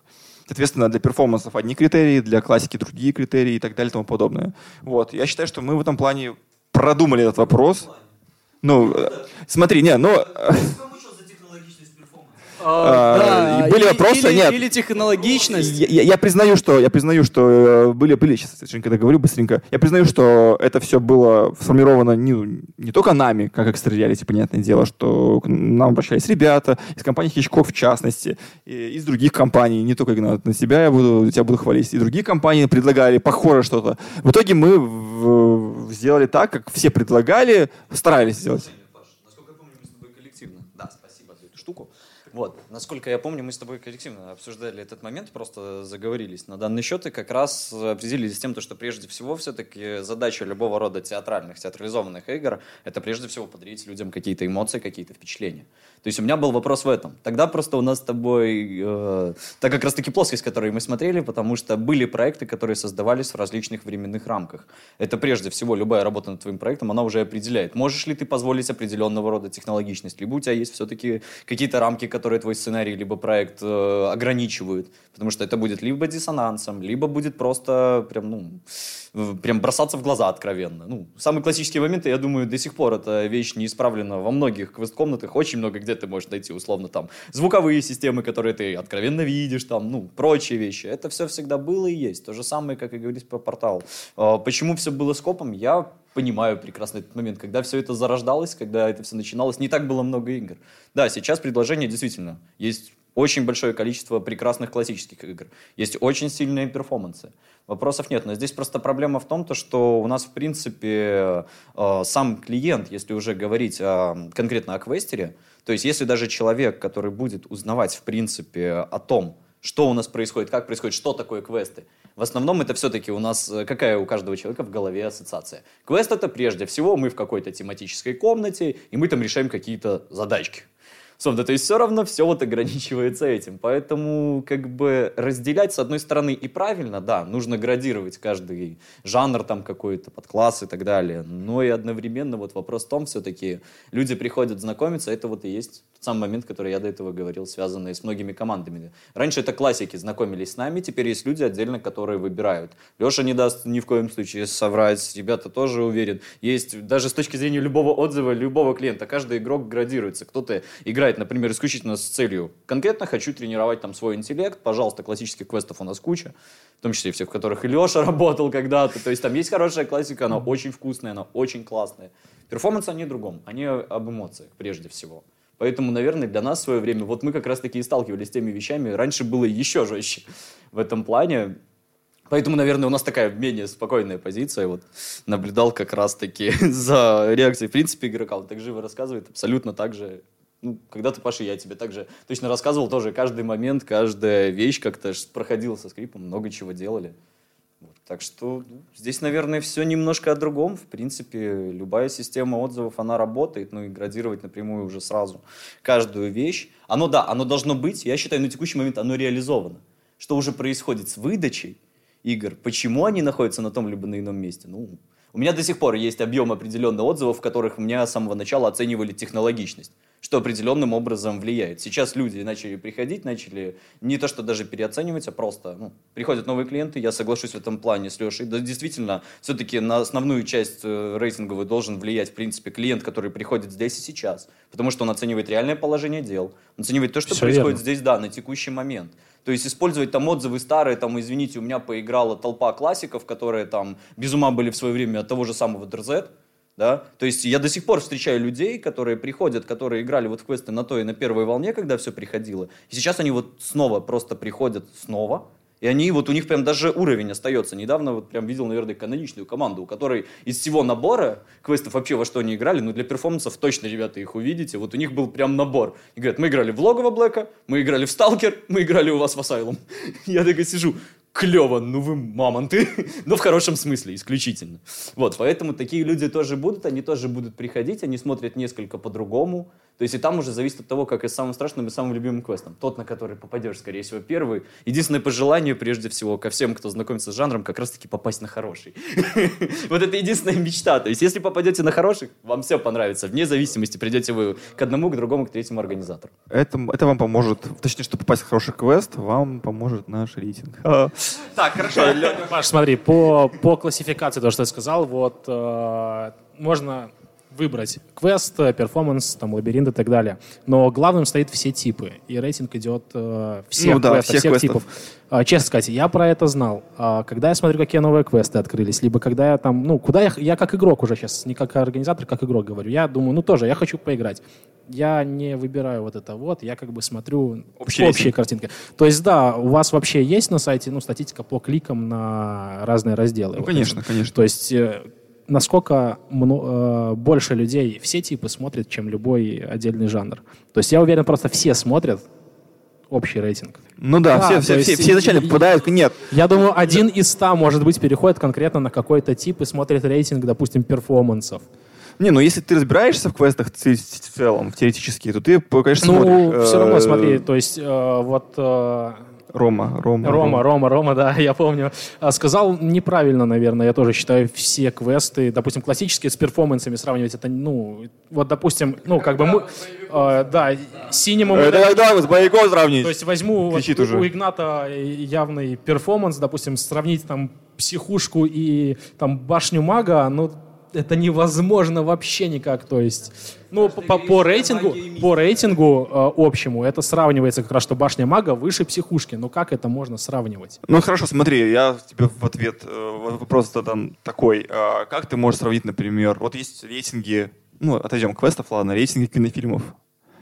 Соответственно, для перформансов одни критерии, для классики другие критерии и так далее и тому подобное. Вот. Я считаю, что мы в этом плане продумали этот вопрос. Ну, э, смотри, не, ну... А, да, были вопросы, или, нет. Или технологичность. Я, я, я признаю, что я признаю, что э, были, были сейчас, Женька, договорю быстренько. Я признаю, что это все было сформировано не, не только нами, как экстра-реалити, понятное дело, что к нам обращались ребята из компании Hitchcock в частности, и из других компаний, не только Игнат, на себя я буду, тебя буду хвалить, и другие компании предлагали похоже что-то. В итоге мы в, в, сделали так, как все предлагали, старались сделать. Насколько я помню, мы с тобой коллективно. Да, спасибо за эту штуку. Вот, насколько я помню, мы с тобой коллективно обсуждали этот момент, просто заговорились на данный счет и как раз определились с тем, что прежде всего все-таки задача любого рода театральных, театрализованных игр — это прежде всего подарить людям какие-то эмоции, какие-то впечатления. То есть у меня был вопрос в этом. Тогда просто у нас с тобой, э, так как раз таки плоскость, которую мы смотрели, потому что были проекты, которые создавались в различных временных рамках. Это прежде всего любая работа над твоим проектом, она уже определяет, можешь ли ты позволить определенного рода технологичность, либо у тебя есть все-таки какие-то рамки, которые твой сценарий либо проект э, ограничивают, потому что это будет либо диссонансом, либо будет просто прям, ну, прям бросаться в глаза откровенно. Ну, самые классические моменты, я думаю, до сих пор эта вещь не исправлена во многих квест-комнатах, очень много где ты можешь найти, условно, там, звуковые системы, которые ты откровенно видишь, там, ну, прочие вещи. Это все всегда было и есть. То же самое, как и говорить про портал. А, почему все было скопом, я понимаю прекрасно этот момент, когда все это зарождалось, когда это все начиналось, не так было много игр. Да, сейчас предложение действительно есть очень большое количество прекрасных классических игр. Есть очень сильные перформансы. Вопросов нет. Но здесь просто проблема в том, то, что у нас, в принципе, э, сам клиент, если уже говорить о, конкретно о квестере, то есть если даже человек, который будет узнавать, в принципе, о том, что у нас происходит, как происходит, что такое квесты, в основном это все-таки у нас, э, какая у каждого человека в голове ассоциация. Квест это прежде всего мы в какой-то тематической комнате, и мы там решаем какие-то задачки. Собственно, то есть все равно все вот ограничивается этим. Поэтому как бы разделять с одной стороны и правильно, да, нужно градировать каждый жанр там какой-то, подкласс и так далее. Но и одновременно вот вопрос в том все-таки, люди приходят знакомиться, это вот и есть тот самый момент, который я до этого говорил, связанный с многими командами. Раньше это классики знакомились с нами, теперь есть люди отдельно, которые выбирают. Леша не даст ни в коем случае соврать, ребята тоже уверен. Есть даже с точки зрения любого отзыва, любого клиента, каждый игрок градируется. Кто-то играет например, исключительно с целью конкретно хочу тренировать там свой интеллект, пожалуйста, классических квестов у нас куча, в том числе и все, в которых и Леша работал когда-то, то есть там есть хорошая классика, она очень вкусная, она очень классная. Перформанс они другом, они об эмоциях прежде всего. Поэтому, наверное, для нас в свое время, вот мы как раз-таки и сталкивались с теми вещами, раньше было еще жестче в этом плане, Поэтому, наверное, у нас такая менее спокойная позиция. Вот наблюдал как раз-таки за реакцией, в принципе, игрока. Он так живо рассказывает, абсолютно так же ну, когда-то, Паша, я тебе также точно рассказывал тоже, каждый момент, каждая вещь как-то проходила со скрипом, много чего делали. Так что ну, здесь, наверное, все немножко о другом. В принципе, любая система отзывов, она работает, ну и градировать напрямую уже сразу каждую вещь. Оно, да, оно должно быть, я считаю, на текущий момент оно реализовано. Что уже происходит с выдачей игр, почему они находятся на том либо на ином месте, ну, у меня до сих пор есть объем определенных отзывов, в которых меня с самого начала оценивали технологичность что определенным образом влияет. Сейчас люди начали приходить, начали не то что даже переоценивать, а просто ну, приходят новые клиенты, я соглашусь в этом плане с Лешей. Да, действительно, все-таки на основную часть э, рейтинговую должен влиять, в принципе, клиент, который приходит здесь и сейчас, потому что он оценивает реальное положение дел, он оценивает то, что Все происходит верно. здесь, да, на текущий момент. То есть использовать там отзывы старые, там, извините, у меня поиграла толпа классиков, которые там без ума были в свое время от того же самого DRZ, да? То есть я до сих пор встречаю людей, которые приходят, которые играли вот в квесты на той и на первой волне, когда все приходило. И сейчас они вот снова просто приходят снова, и они, вот у них прям даже уровень остается. Недавно вот прям видел, наверное, каноничную команду, у которой из всего набора квестов вообще во что они играли, ну для перформансов точно, ребята, их увидите. Вот у них был прям набор. И говорят, мы играли в Логово Блэка, мы играли в Сталкер, мы играли у вас в Асайлум. Я такой сижу, клево, ну вы мамонты, но в хорошем смысле, исключительно. Вот, поэтому такие люди тоже будут, они тоже будут приходить, они смотрят несколько по-другому, то есть и там уже зависит от того, как и с самым страшным и самым любимым квестом. Тот, на который попадешь, скорее всего, первый. Единственное пожелание, прежде всего, ко всем, кто знакомится с жанром, как раз-таки попасть на хороший. Вот это единственная мечта. То есть если попадете на хороших, вам все понравится. Вне зависимости, придете вы к одному, к другому, к третьему организатору. Это, это вам поможет, точнее, чтобы попасть в хороший квест, вам поможет наш рейтинг. Так, хорошо. Паш, смотри, по, по классификации, то, что я сказал, вот э, можно выбрать квест, э, перформанс, там, лабиринт и так далее. Но главным стоит все типы. И рейтинг идет э, всех Ну да, квестов, всех всех, квестов. типов. А, честно сказать, я про это знал. А, когда я смотрю, какие новые квесты открылись, либо когда я там, ну, куда я, я как игрок уже сейчас, не как организатор, как игрок говорю. Я думаю, ну, тоже, я хочу поиграть. Я не выбираю вот это вот, я как бы смотрю Общий общие рейтинг. картинки. То есть, да, у вас вообще есть на сайте, ну, статистика по кликам на разные разделы? Ну, Вот конечно, конечно. то есть э, насколько мно- э, больше людей все типы смотрят, чем любой отдельный жанр. То есть я уверен, просто все смотрят общий рейтинг. Ну да, Да, все, все, все, все изначально попадают. Нет, Я думаю, один из ста, может быть, переходит конкретно на какой-то тип и смотрит рейтинг, допустим, перформансов. Не, ну если ты разбираешься в квестах в целом, теоретически, то ты, конечно, Ну, смотришь. все э, равно, смотри, то есть э, вот э, Рома, Рома. Рома, Рома, Рома, да, я помню. А, Сказал неправильно, наверное, я тоже считаю все квесты, допустим, классические с перформансами сравнивать, это, ну, вот, допустим, ну, как бы мы, э, да, синему... Это когда вы с боевиком сравнить? То есть возьму вот уже. у Игната явный перформанс, допустим, сравнить там психушку и там башню мага, ну, это невозможно вообще никак, то есть... Ну, по, по- рейтингу, по рейтингу э, общему это сравнивается как раз, что башня мага выше психушки. Ну как это можно сравнивать? Ну хорошо, смотри, я тебе в ответ э, вопрос задам такой. А как ты можешь сравнить, например, вот есть рейтинги, ну, отойдем от квестов, ладно, рейтинги кинофильмов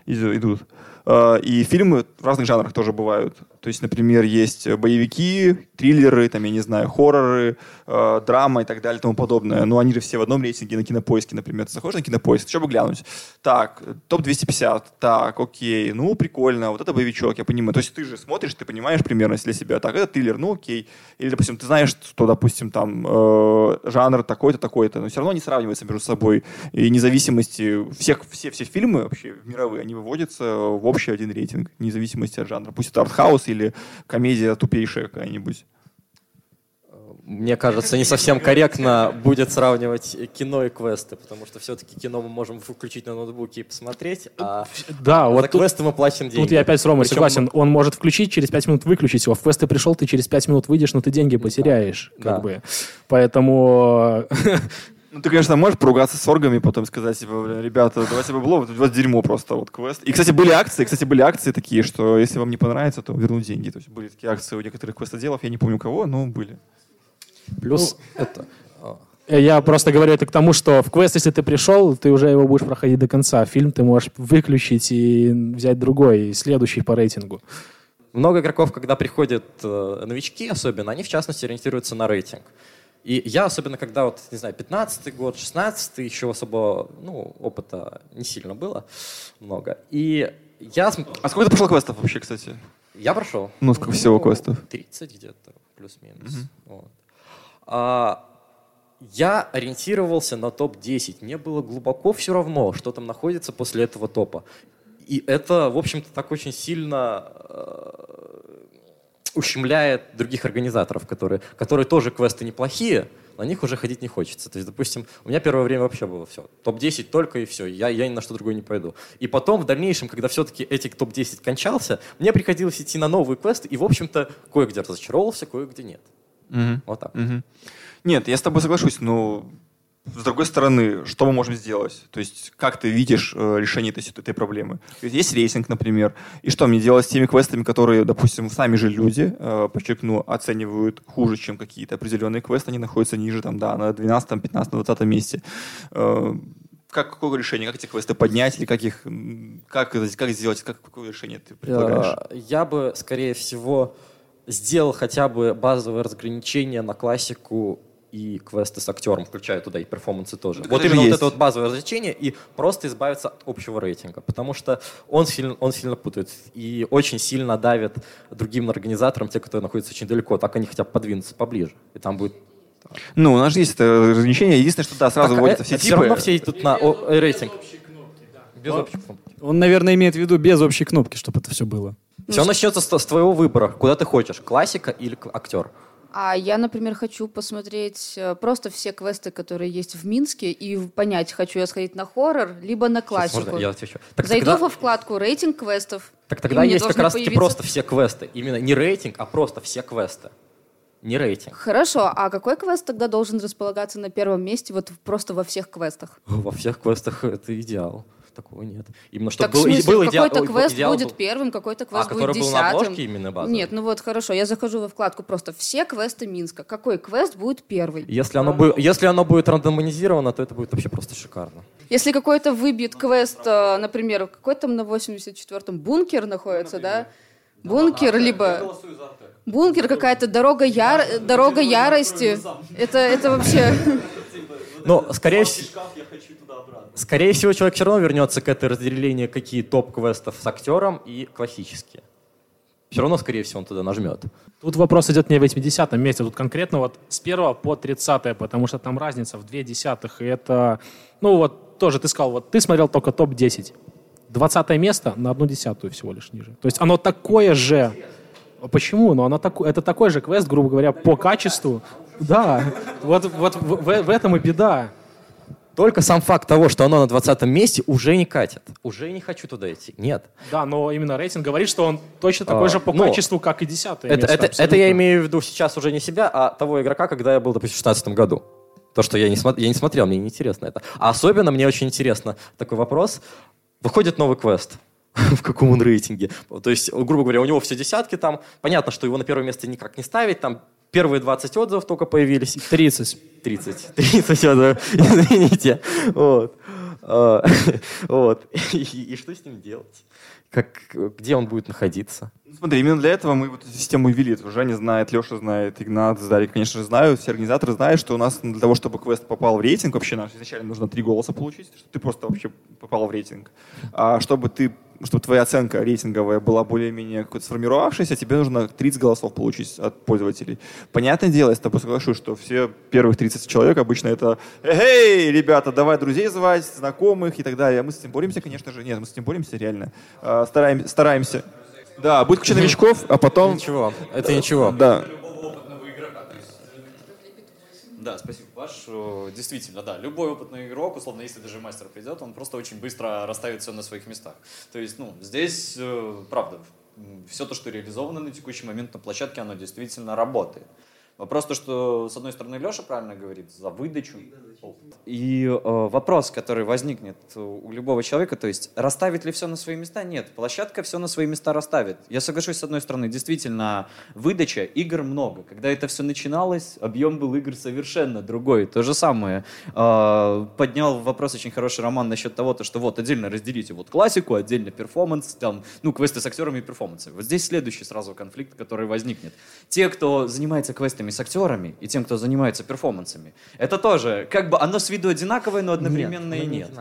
иду- идут. А, И фильмы в разных жанрах тоже бывают. То есть, например, есть боевики, триллеры, там, я не знаю, хорроры, э, драма и так далее и тому подобное. Но они же все в одном рейтинге на кинопоиске, например. Ты заходишь на кинопоиск, что бы глянуть? Так, топ-250, так, окей, ну, прикольно, вот это боевичок, я понимаю. То есть ты же смотришь, ты понимаешь примерно для себя, так, это триллер, ну, окей. Или, допустим, ты знаешь, что, допустим, там, э, жанр такой-то, такой-то, но все равно не сравнивается между собой. И независимости всех, все, все фильмы вообще мировые, они выводятся в общий один рейтинг, вне зависимости от жанра. Пусть это артхаус или комедия тупейшая какая-нибудь. Мне кажется, не совсем корректно будет сравнивать кино и квесты, потому что все-таки кино мы можем включить на ноутбуке и посмотреть, а Да, за вот тут, квесты мы платим деньги. тут я опять с Ромой Причем согласен. Он может включить, через 5 минут выключить его. В квесты пришел, ты через 5 минут выйдешь, но ты деньги потеряешь. Да. Как бы. Поэтому Ну, ты, конечно, можешь поругаться с оргами, потом сказать, типа, «Бля, ребята, давайте бабло, вот у вас дерьмо просто, вот квест. И, кстати, были акции, кстати, были акции такие, что если вам не понравится, то вернуть деньги. То есть были такие акции у некоторых квестоделов, я не помню у кого, но были. Плюс это... а, Я просто говорю это к тому, что в квест, если ты пришел, ты уже его будешь проходить до конца. Фильм ты можешь выключить и взять другой, следующий по рейтингу. Много игроков, когда приходят э, новички особенно, они в частности ориентируются на рейтинг. И я особенно, когда вот, не знаю, 15 год, 16 еще особо, ну, опыта не сильно было много. И я, А сколько ты прошел квестов вообще, кстати? я прошел. Ну, сколько всего квестов? 30 где-то, плюс-минус. Вот. А, я ориентировался на топ-10. Мне было глубоко все равно, что там находится после этого топа. И это, в общем-то, так очень сильно э, ущемляет других организаторов, которые, которые тоже квесты неплохие, на них уже ходить не хочется. То есть, допустим, у меня первое время вообще было все. Топ-10 только и все. Я, я ни на что другое не пойду. И потом, в дальнейшем, когда все-таки этих топ-10 кончался, мне приходилось идти на новые квесты, и, в общем-то, кое-где разочаровался, кое-где нет. Вот так. Мгм. Нет, я с тобой соглашусь, но с другой стороны, что мы можем сделать? То есть, как ты видишь э, решение этой, этой проблемы? Есть, рейтинг, например, и что мне делать с теми квестами, которые, допустим, сами же люди, э, подчеркну, оценивают хуже, чем какие-то определенные квесты, они находятся ниже, там, да, на 12, 15, 20 месте. Э, как, какое решение? Как эти квесты поднять? Или как их... Как, как сделать? Как, какое решение ты предлагаешь? Э, Я бы, скорее всего, сделал хотя бы базовое разграничение на классику и квесты с актером, включая туда и перформансы тоже. Так вот это именно вот есть. это вот базовое развлечение и просто избавиться от общего рейтинга, потому что он сильно, он сильно путает и очень сильно давит другим организаторам, те, которые находятся очень далеко, так они хотят подвинуться поближе. И там будет... Ну, у нас же есть это разграничение. Единственное, что да, сразу Так, вводятся э, все все типы. равно все идут на о- э, рейтинг. Без общей кнопки. Он, наверное, имеет в виду без общей кнопки, чтобы это все было. Все начнется с, с твоего выбора, куда ты хочешь, классика или актер. А я, например, хочу посмотреть э, просто все квесты, которые есть в Минске, и понять, хочу я сходить на хоррор, либо на Сейчас, классику. можно я отвечу? Так Зайду тогда, во вкладку рейтинг квестов. так тогда есть как должны раз таки появиться- просто все квесты. Именно не рейтинг, а просто все квесты. Не рейтинг. Хорошо, а какой квест тогда должен располагаться на первом месте вот просто во всех квестах? Во всех квестах это идеал. Такого нет. Именно чтобы так был, в смысле, был идеал- какой-то ой, квест идеал будет был- первым, какой-то А, квест который будет был на обложке именно базовый? Нет, ну вот хорошо, я захожу во вкладку просто все квесты Минска. Какой квест будет первый? Если оно, бу- если оно будет рандомизировано, то это будет вообще просто шикарно. Если какой-то выбит квест, э, например, какой там на 84-м бункер находится, да? Бункер, либо... Бункер, какая-то дорога, яр... дорога ярости. Это, это вообще... Но, скорее всего... Скорее всего, человек все равно вернется к этой разделению, какие топ-квестов с актером и классические. Все равно, скорее всего, он туда нажмет. Тут вопрос идет не в 80 месте, тут конкретно вот с 1 по 30, потому что там разница в 2 десятых, и это, ну вот тоже ты сказал, вот ты смотрел только топ-10. 20 место на одну десятую всего лишь ниже. То есть оно такое же. Почему? Но оно тако- это такой же квест, грубо говоря, по качеству. Да, вот, вот в, в- этом и беда. Только сам факт того, что оно на 20 месте, уже не катит. Уже не хочу туда идти. Нет. Да, но именно рейтинг говорит, что он точно такой А, же по ну, качеству, как и 10 Это, место. это, это я имею в виду сейчас уже не себя, а того игрока, когда я был, допустим, в 2016 году. То, что я не, смо- я не смотрел, мне неинтересно это. А особенно мне очень интересно такой вопрос. Выходит новый квест. В каком он рейтинге? То есть, грубо говоря, у него все десятки там. Понятно, что его на первое место никак не ставить. Там первые 20 отзывов только появились. 30. 30. 30 отзывов. Извините. Вот. А, Вот. И, и что с ним делать? Как, где он будет находиться? Ну, Смотри, именно для этого мы вот эту систему ввели. Это Женя знает, Леша знает, Игнат, Дарик, конечно же, знают. Все организаторы знают, что у нас для того, чтобы квест попал в рейтинг, вообще нам изначально нужно три голоса получить, чтобы ты просто вообще попал в рейтинг. А чтобы ты чтобы твоя оценка рейтинговая была более-менее какой-то сформировавшейся, тебе нужно 30 голосов получить от пользователей. Понятное дело, я с тобой соглашусь, что все первых 30 человек обычно это «Эй, ребята, давай друзей звать, знакомых» и так далее. Мы с этим боремся, конечно же. Нет, мы с этим боремся реально. А, Стараем, стараемся. Да, будет куча новичков, а потом... Ничего, это ничего. Да. Да, спасибо, Паш. Э, Действительно, да, любой опытный игрок, условно, если даже мастер придет, он просто очень быстро расставит все на своих местах. То есть, ну, здесь, э, правда, все то, что реализовано на текущий момент на площадке, оно действительно работает. Вопрос то, что, с одной стороны, Леша правильно говорит, за выдачу. И э, вопрос, который возникнет у любого человека, то есть расставит ли все на свои места? Нет, площадка все на свои места расставит. Я соглашусь с одной стороны, действительно, выдача игр много. Когда это все начиналось, объем был игр совершенно другой. То же самое. Э, поднял вопрос очень хороший Роман насчет того, то, что вот отдельно разделите вот классику, отдельно перформанс, там, ну, квесты с актерами и перформансы. Вот здесь следующий сразу конфликт, который возникнет. Те, кто занимается квестами с актерами, и тем, кто занимается перформансами, это тоже, как бы оно с виду одинаковое, но одновременно и нет.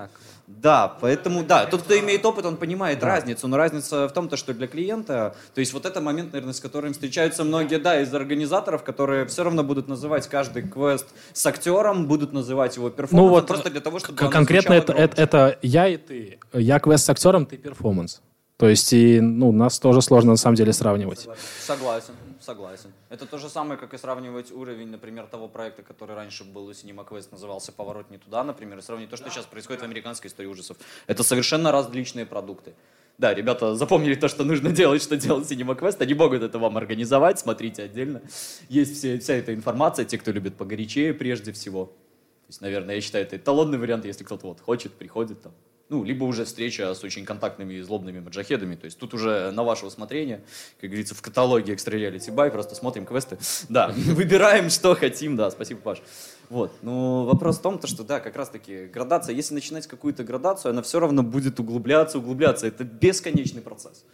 Да, поэтому, да, тот, кто имеет опыт, он понимает разницу, но разница в том, то, что для клиента, то есть вот это момент, наверное, с которым встречаются многие, да, из организаторов, которые все равно будут называть каждый квест с актером, будут называть его перформансом, Ну вот, просто для того, чтобы конкретно это, это, это я и ты. Я квест с актером, ты перформанс. То есть и, ну, нас тоже сложно на самом деле сравнивать. Согласен, согласен. Это то же самое, как и сравнивать уровень, например, того проекта, который раньше был у Cinema Quest, назывался «Поворот не туда», например, и сравнить то, что сейчас происходит в американской истории ужасов. Это совершенно различные продукты. Да, ребята запомнили то, что нужно делать, что делает Cinema Quest. Они могут это вам организовать, смотрите отдельно. Есть все, вся эта информация, те, кто любит погорячее прежде всего. То есть, наверное, я считаю, это эталонный вариант, если кто-то вот хочет, приходит там. Ну, либо уже встреча с очень контактными и злобными маджахедами. То есть тут уже на ваше усмотрение, как говорится, в каталоге Extra Reality Buy, просто смотрим квесты. Да, выбираем, что хотим, да, спасибо, Паш. Вот, ну, вопрос в том, то, что, да, как раз-таки градация, если начинать какую-то градацию, она все равно будет углубляться, углубляться. Это бесконечный процесс.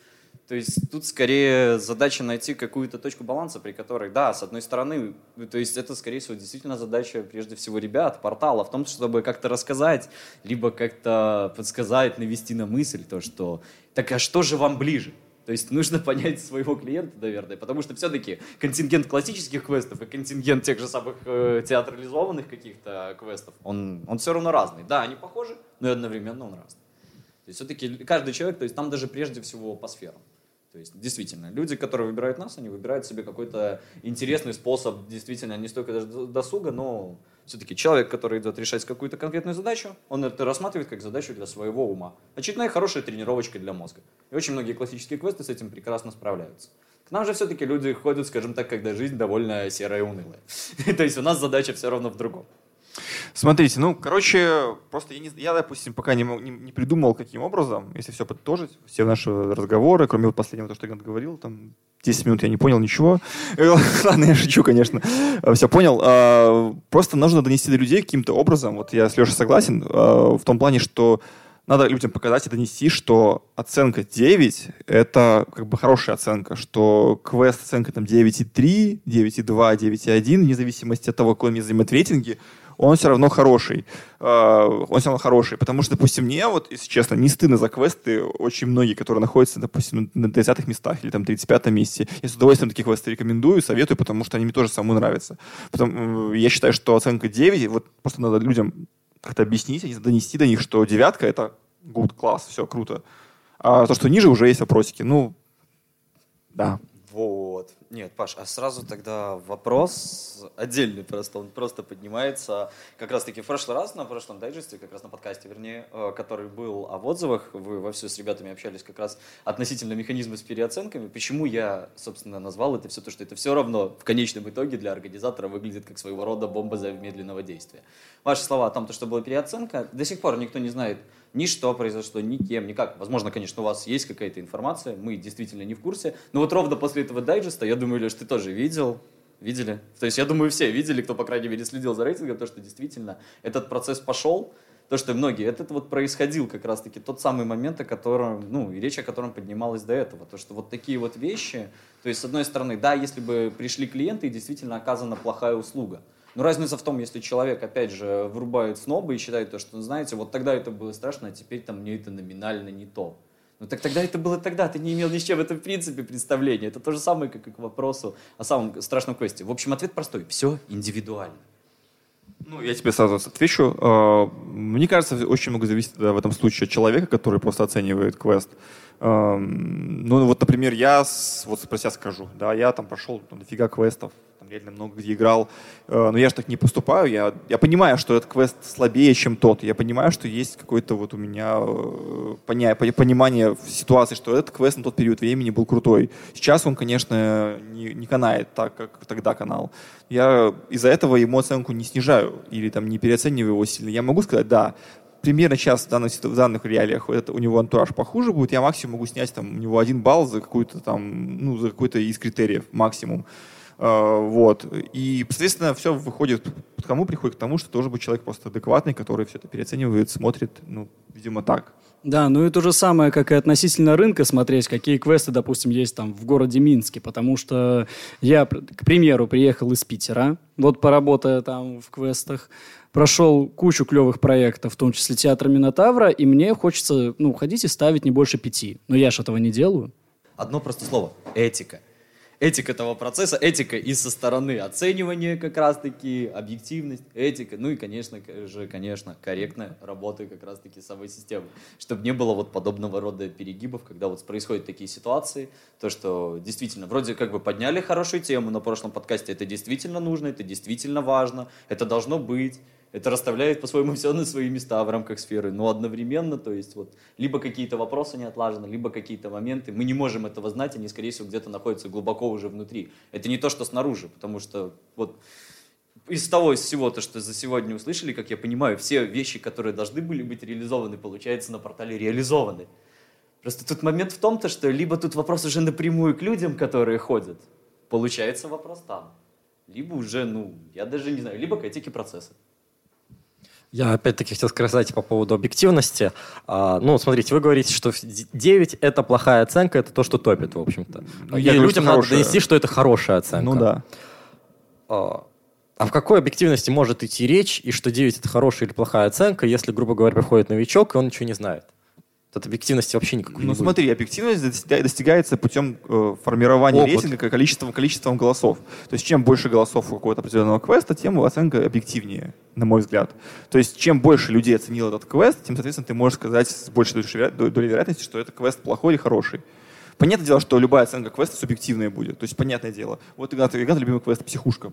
То есть тут скорее задача найти какую-то точку баланса, при которой, да, с одной стороны, то есть это, скорее всего, действительно задача, прежде всего, ребят, портала, в том, чтобы как-то рассказать, либо как-то подсказать, навести на мысль то, что так а что же вам ближе? То есть нужно понять своего клиента, наверное, потому что все-таки контингент классических квестов и контингент тех же самых э, театрализованных каких-то квестов, он, он все равно разный. Да, они похожи, но и одновременно он разный. Есть все-таки каждый человек, то есть там даже прежде всего по сферам. То есть, действительно, люди, которые выбирают нас, они выбирают себе какой-то интересный способ, действительно, не столько даже досуга, но все-таки человек, который идет решать какую-то конкретную задачу, он это рассматривает как задачу для своего ума. Очередная хорошая тренировочка для мозга. И очень многие классические квесты с этим прекрасно справляются. К нам же все-таки люди ходят, скажем так, когда жизнь довольно серая и унылая. То есть у нас задача все равно в другом. Смотрите, ну, короче, просто я, не, я допустим, пока не, не, не придумал, каким образом, если все подытожить, все наши разговоры, кроме вот последнего, то, что я говорил, там, 10 минут я не понял ничего. Ладно, я шучу, конечно. Все понял. А, просто нужно донести до людей каким-то образом, вот я с Лешей согласен, а, в том плане, что надо людям показать и донести, что оценка 9 — это как бы хорошая оценка, что квест оценка там 9,3, 9,2, 9,1, вне зависимости от того, какой он занимает рейтинги, он все равно хороший. А, он все равно хороший. Потому что, допустим, мне, вот, если честно, не стыдно за квесты очень многие, которые находятся, допустим, на 30-х местах или там 35-м месте. Я с удовольствием такие квесты рекомендую, советую, потому что они мне тоже самому нравятся. Потом, я считаю, что оценка 9, вот просто надо людям как-то объяснить, донести до них, что девятка — это good, класс, все, круто. А то, что ниже, уже есть вопросики. Ну, да. Вот. Нет, Паш, а сразу тогда вопрос отдельный просто, он просто поднимается. Как раз-таки в прошлый раз, на прошлом дайджесте, как раз на подкасте, вернее, э, который был о отзывах, вы во все с ребятами общались как раз относительно механизма с переоценками. Почему я, собственно, назвал это все то, что это все равно в конечном итоге для организатора выглядит как своего рода бомба замедленного действия. Ваши слова о том, что была переоценка, до сих пор никто не знает, ни что произошло, ни кем, никак. Возможно, конечно, у вас есть какая-то информация, мы действительно не в курсе. Но вот ровно после этого дайджеста, я думаю, Леш, ты тоже видел, видели? То есть я думаю, все видели, кто, по крайней мере, следил за рейтингом, то, что действительно этот процесс пошел, то, что многие, это вот происходил как раз-таки тот самый момент, о котором, ну, и речь о котором поднималась до этого, то, что вот такие вот вещи, то есть, с одной стороны, да, если бы пришли клиенты, и действительно оказана плохая услуга, но разница в том, если человек, опять же, врубает снобы и считает то, что, знаете, вот тогда это было страшно, а теперь там мне это номинально не то. Ну так тогда это было тогда, ты не имел ни с чем в принципе представления. Это то же самое, как и к вопросу о самом страшном квесте. В общем, ответ простой. Все индивидуально. Ну, я тебе сразу отвечу. А, мне кажется, очень много зависит в этом случае от человека, который просто оценивает квест. Ну, вот, например, я вот про себя скажу. Да, я там прошел ну, дофига квестов, реально много где играл. Э, но я же так не поступаю. Я, я понимаю, что этот квест слабее, чем тот. Я понимаю, что есть какое-то вот у меня э, понимание ситуации, что этот квест на тот период времени был крутой. Сейчас он, конечно, не, не канает так, как тогда канал. Я из-за этого ему оценку не снижаю или там не переоцениваю его сильно. Я могу сказать, да, примерно сейчас в данных, в данных реалиях это, у него антураж похуже будет, я максимум могу снять там у него один балл за какую-то там, ну, за какой-то из критериев максимум. А, вот. И, соответственно, все выходит к тому, приходит к тому, что должен быть человек просто адекватный, который все это переоценивает, смотрит, ну, видимо, так. Да, ну и то же самое, как и относительно рынка смотреть, какие квесты, допустим, есть там в городе Минске, потому что я, к примеру, приехал из Питера, вот поработая там в квестах, прошел кучу клевых проектов, в том числе театр Минотавра, и мне хочется, ну, ходить и ставить не больше пяти. Но я же этого не делаю. Одно просто слово – этика этика этого процесса, этика и со стороны оценивания как раз-таки, объективность, этика, ну и, конечно же, конечно, корректная работа как раз-таки самой системы, чтобы не было вот подобного рода перегибов, когда вот происходят такие ситуации, то, что действительно, вроде как бы подняли хорошую тему на прошлом подкасте, это действительно нужно, это действительно важно, это должно быть, это расставляет по-своему все на свои места в рамках сферы, но одновременно, то есть вот либо какие-то вопросы не отлажены, либо какие-то моменты, мы не можем этого знать, они, скорее всего, где-то находятся глубоко уже внутри. Это не то, что снаружи, потому что вот из того, из всего, то, что за сегодня услышали, как я понимаю, все вещи, которые должны были быть реализованы, получается, на портале реализованы. Просто тут момент в том, то, что либо тут вопрос уже напрямую к людям, которые ходят, получается вопрос там, либо уже, ну, я даже не знаю, либо к этике процесса. Я опять-таки хотел сказать по поводу объективности. А, ну, смотрите, вы говорите, что 9 это плохая оценка, это то, что топит, в общем-то. Ну, И я людям что надо хорошая. донести, что это хорошая оценка. Ну да. А, а в какой объективности может идти речь, и что 9 это хорошая или плохая оценка, если, грубо говоря, приходит новичок, и он ничего не знает? Тут объективности вообще никакой Ну не будет. смотри, объективность достига- достигается путем э, формирования Опыт. рейтинга ко- количеством, количеством голосов. То есть чем больше голосов у какого-то определенного квеста, тем оценка объективнее, на мой взгляд. То есть чем больше людей оценил этот квест, тем, соответственно, ты можешь сказать с большей долей вероятности, что этот квест плохой или хороший. Понятное дело, что любая оценка квеста субъективная будет. То есть, понятное дело. Вот Игнат, Игнат любимый квест «Психушка».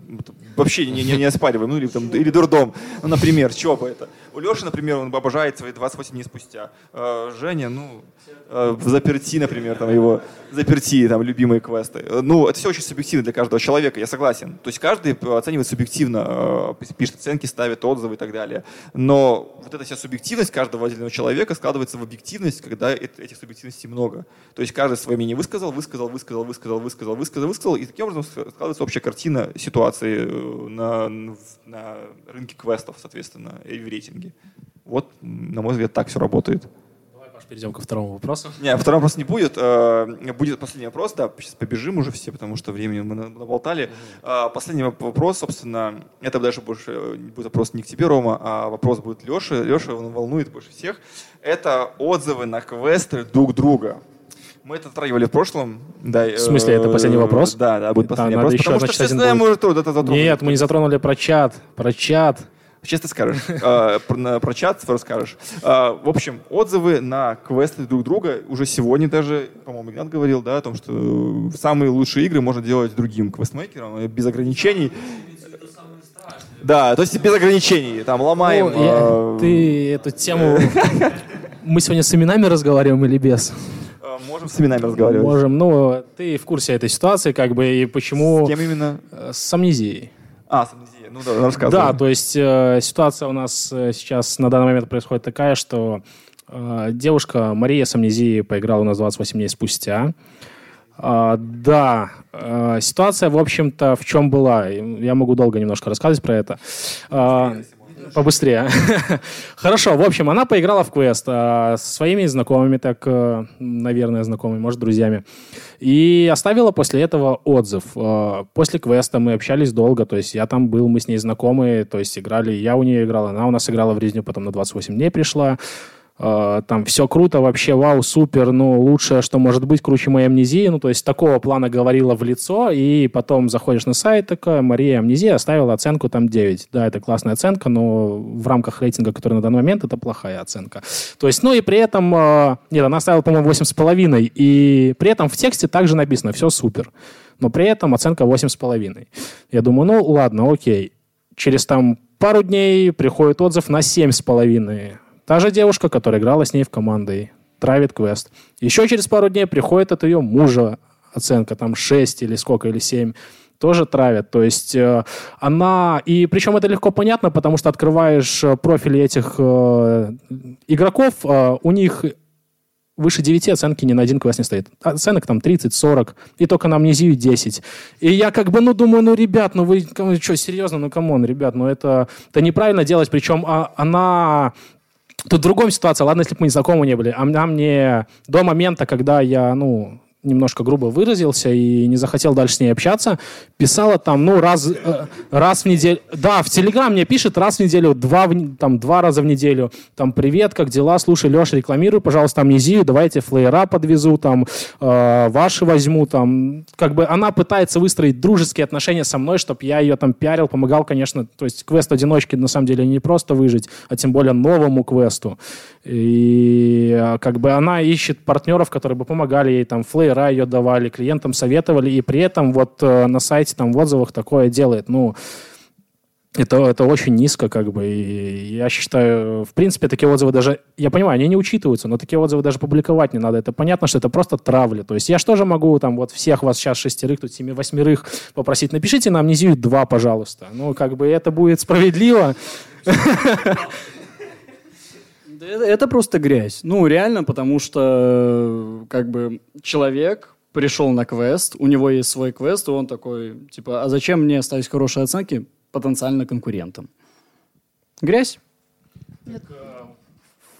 Вообще не, не, не оспариваем. Ну, или, там, или «Дурдом». Ну, например, чего бы это? У Леши, например, он обожает свои 28 дней спустя. Э, Женя, ну, э, в «Заперти», например, там его «Заперти», там, любимые квесты. Ну, это все очень субъективно для каждого человека, я согласен. То есть каждый оценивает субъективно, э, пишет оценки, ставит отзывы и так далее. Но вот эта вся субъективность каждого отдельного человека складывается в объективность, когда эт- этих субъективностей много. То есть каждый свое мнение высказал, высказал, высказал, высказал, высказал, высказал, высказал, и таким образом складывается общая картина ситуации э, на, на рынке квестов, соответственно, и в рейтинге. Вот, на мой взгляд, так все работает. Давай, Паш, перейдем ко второму вопросу. Не, второй вопрос не будет. Э, Будет последний вопрос, да, сейчас побежим уже все, потому что времени мы на- наболтали. А, Последний воп- вопрос, собственно, это даже больше э, не будет вопрос не к тебе, Рома, а вопрос будет Леши. Леша он волнует больше всех. Это отзывы на квесты друг друга. Мы это затрагивали в прошлом. Да, В смысле, это э, последний вопрос? Да, да, будет Да, последний вопрос. еще, Потому что честно, будет. мы уже тут это затронули. Нет, мы не затронули про чат. Про чат. Сейчас ты скажешь. Э, Про чат расскажешь. Э, В общем, отзывы на квесты друг друга. Уже сегодня даже, по-моему, Игнат говорил, да, о том, что самые лучшие игры можно делать другим квестмейкерам, э, без ограничений. Да, то есть без ограничений. Там ломаем. Ну, я- ты эту тему... Мы сегодня с именами разговариваем или без? Э, Можем с именами разговаривать. Можем. Ну, ты в курсе этой ситуации, как бы, и почему... С кем именно? Э, С амнезией. А, с амнезией. Ну да, рассказывай. Да, то есть э, ситуация у нас э, сейчас на данный момент происходит такая, что э, девушка Мария с амнезией поиграла у нас 28 дней спустя. А, да, э, ситуация, в общем-то, в чем была? Я могу долго немножко рассказывать про это. А, Побыстрее. Хорошо, в общем, она поиграла в квест а, со своими знакомыми, так, э, наверное, знакомыми, может, друзьями. И оставила после этого отзыв. А, После квеста мы общались долго, то есть я там был, мы с ней знакомы, то есть играли, я у нее играл, она у нас играла в резню, потом на 28 дней пришла. А, Там все круто, вообще, вау, супер, ну, лучшее, что может быть, круче моей амнезии. Ну, то есть такого плана говорила в лицо, и потом заходишь на сайт, такая, Мария Амнезия оставила оценку там 9. Да, это классная оценка, но в рамках рейтинга, который на данный момент, это плохая оценка. То есть, ну, и при этом, э, нет, она оставила, по-моему, 8,5, и при этом в тексте также написано, все супер. Но при этом оценка 8,5. Я думаю, ну, ладно, окей. Через там пару дней приходит отзыв на 7,5. Та же девушка, которая играла с ней в команде, травит квест. Еще через пару дней приходит от ее мужа оценка, там 6 или сколько, или 7 тоже травят. То есть э, она... И причем это легко понятно, потому что открываешь э, профили этих э, игроков, э, у них выше 9 оценки ни на один квест не стоит. Оценок там 30-40, и только на амнезию 10. И я как бы, ну, думаю, ну, ребят, ну вы что, серьезно, ну, come on, ребят, ну это, это неправильно делать, причем а, она... Тут в другом ситуация, ладно, если бы мы не знакомы не были, а мне до момента, когда я, ну, немножко грубо выразился и не захотел дальше с ней общаться, писала там, ну, раз, э, раз в неделю. Да, в Телеграм мне пишет раз в неделю, два, в там, два раза в неделю. Там, привет, как дела? Слушай, Леша, рекламируй, пожалуйста, амнезию, давайте флаера подвезу, там, э, ваши возьму, там. Как бы она пытается выстроить дружеские отношения со мной, чтобы я ее там пиарил, помогал, конечно. То есть квест одиночки, на самом деле, не просто выжить, а тем более новому квесту. И э, как бы она ищет партнеров, которые бы помогали ей, там, флеера ее давали, клиентам советовали, и при этом вот э, на сайте, там, в отзывах такое делает. Ну, это, это очень низко, как бы, и я считаю, в принципе, такие отзывы даже, я понимаю, они не учитываются, но такие отзывы даже публиковать не надо. Это понятно, что это просто травля. То есть я же могу там вот всех вас сейчас шестерых, тут семи, восьмерых попросить, напишите на амнезию два, пожалуйста. Ну, как бы это будет справедливо. Это, это просто грязь. Ну, реально, потому что э, как бы человек пришел на квест, у него есть свой квест, и он такой, типа, а зачем мне ставить хорошие оценки потенциально конкурентам? Грязь.